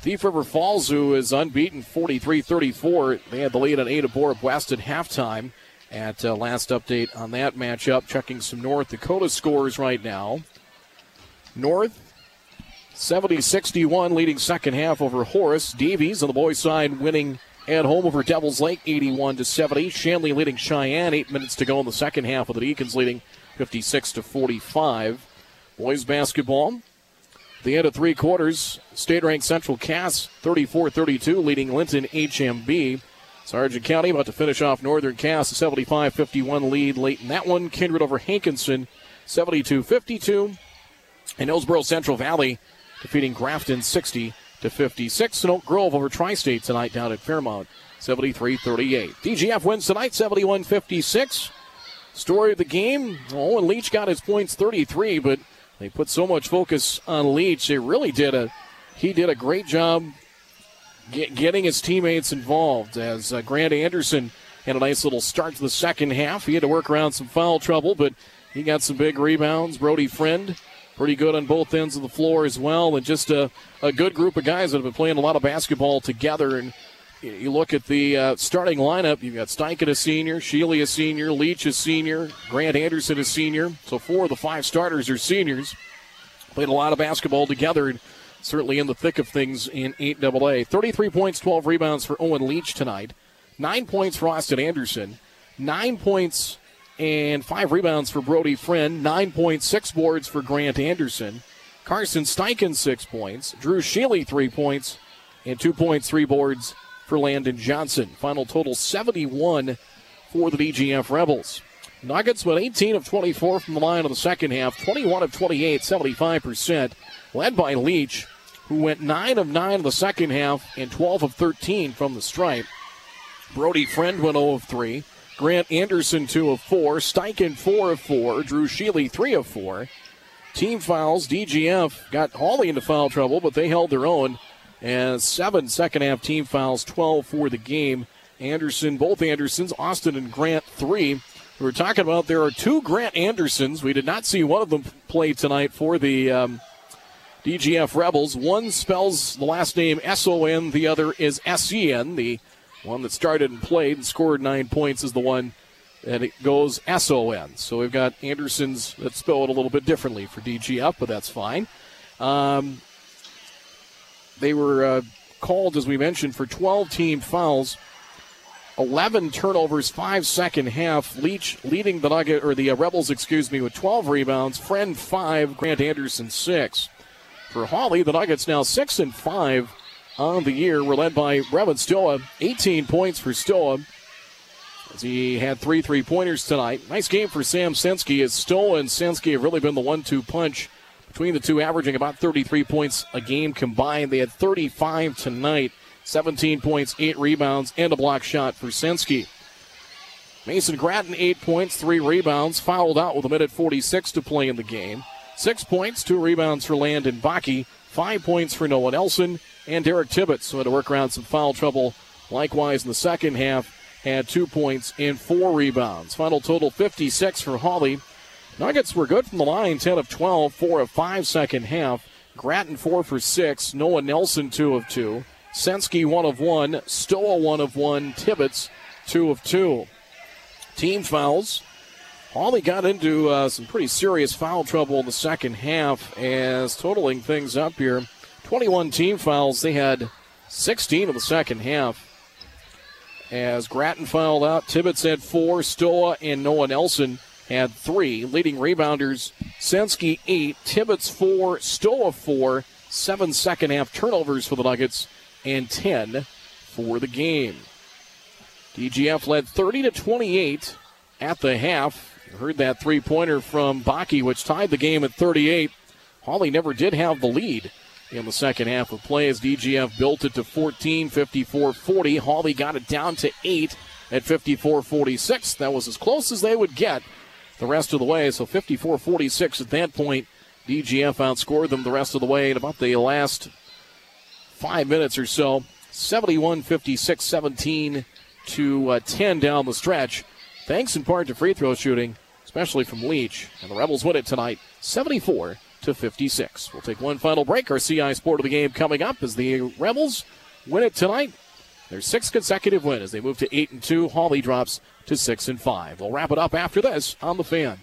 Thief River Falls, who is unbeaten 43 34. They had the lead on Ada Borup West at halftime at uh, last update on that matchup. Checking some North Dakota scores right now. North 70 61, leading second half over Horace. Davies on the boys' side winning at home over Devils Lake 81 to 70. Shanley leading Sheyenne. Eight minutes to go in the second half with the Deacons leading 56 to 45. Boys basketball. The end of three quarters, state ranked Central Cass 34 32, leading Linton HMB. Sargent County about to finish off Northern Cass, a 75 51 lead late in that one. Kindred over Hankinson 72 52. And Hillsboro Central Valley defeating Grafton 60 to 56. And Oak Grove over Tri State tonight down at Fairmount 73 38. DGF wins tonight 71 56. Story of the game oh, Owen Leach got his points 33, but they put so much focus on Leach. They really did a he did a great job get, getting his teammates involved as uh, Grant Anderson had a nice little start to the second half. He had to work around some foul trouble, but he got some big rebounds. Brody Friend pretty good on both ends of the floor as well, and just a, a good group of guys that have been playing a lot of basketball together. And you look at the uh, starting lineup, you've got Steichen a senior, Sheely a senior, Leach a senior, Grant Anderson a senior. So four of the five starters are seniors. Played a lot of basketball together and certainly in the thick of things in 8AA. 33 points, 12 rebounds for Owen Leach tonight. Nine points for Austin Anderson. Nine points and five rebounds for Brody Friend, 9.6 boards for Grant Anderson. Carson Steichen, six points. Drew Sheely, three points, and two points, three boards for Landon Johnson. Final total 71 for the DGF Rebels. Nuggets went 18 of 24 from the line in the second half, 21 of 28, 75%, led by Leach, who went 9 of 9 in the second half and 12 of 13 from the stripe. Brody Friend went 0 of 3. Grant Anderson, 2 of 4. Steichen, 4 of 4. Drew Sheely, 3 of 4. Team fouls. DGF got Hawley into foul trouble, but they held their own. And seven second half team fouls, 12 for the game. Anderson, both Andersons, Austin and Grant, three. We were talking about there are two Grant Andersons. We did not see one of them play tonight for the um, DGF Rebels. One spells the last name S O N, the other is S E N. The one that started and played and scored nine points is the one that it goes S O N. So we've got Anderson's that spell it a little bit differently for DGF, but that's fine. Um, they were uh, called, as we mentioned, for 12 team fouls. 11 turnovers, five second half. Leach leading the Nugget or the uh, Rebels, excuse me, with 12 rebounds. Friend five, Grant Anderson six. For Hawley, the Nuggets now six and five on the year. We're led by Brevin Stoa. 18 points for Stoa. As he had three three pointers tonight. Nice game for Sam Sensky as Stoa and Sensky have really been the one two punch between the two, averaging about 33 points a game combined. They had 35 tonight. 17 points, 8 rebounds, and a block shot for Sensky. Mason Grattan, 8 points, 3 rebounds, fouled out with a minute 46 to play in the game. 6 points, 2 rebounds for Landon Baki, 5 points for Noah Nelson, and Derek Tibbetts, who had to work around some foul trouble likewise in the second half, had 2 points and 4 rebounds. Final total 56 for Hawley. Nuggets were good from the line, 10 of 12, 4 of 5 second half. Grattan 4 for 6, Noah Nelson 2 of 2. Sensky one of one, Stoa one of one, Tibbetts two of two. Team fouls. Hawley got into uh, some pretty serious foul trouble in the second half as totaling things up here. 21 team fouls. They had 16 in the second half. As Grattan fouled out, Tibbetts had four, Stoa and Noah Nelson had three. Leading rebounders, Sensky eight, Tibbetts four, Stoa four, seven second half turnovers for the Nuggets and 10 for the game. DGF led 30 to 28 at the half. You heard that three pointer from Baki, which tied the game at 38. Hawley never did have the lead in the second half of play as DGF built it to 14, 54 40. Hawley got it down to 8 at 54 46. That was as close as they would get the rest of the way. So 54 46 at that point. DGF outscored them the rest of the way in about the last five minutes or so. 71 56 17 to uh, 10 down the stretch. Thanks in part to free throw shooting, especially from Leach. And the Rebels win it tonight 74 to 56. We'll take one final break. Our CI Sport of the game coming up as the Rebels win it tonight. Their sixth consecutive win as they move to 8 and 2. Hawley drops to 6 and 5. We'll wrap it up after this on the fan.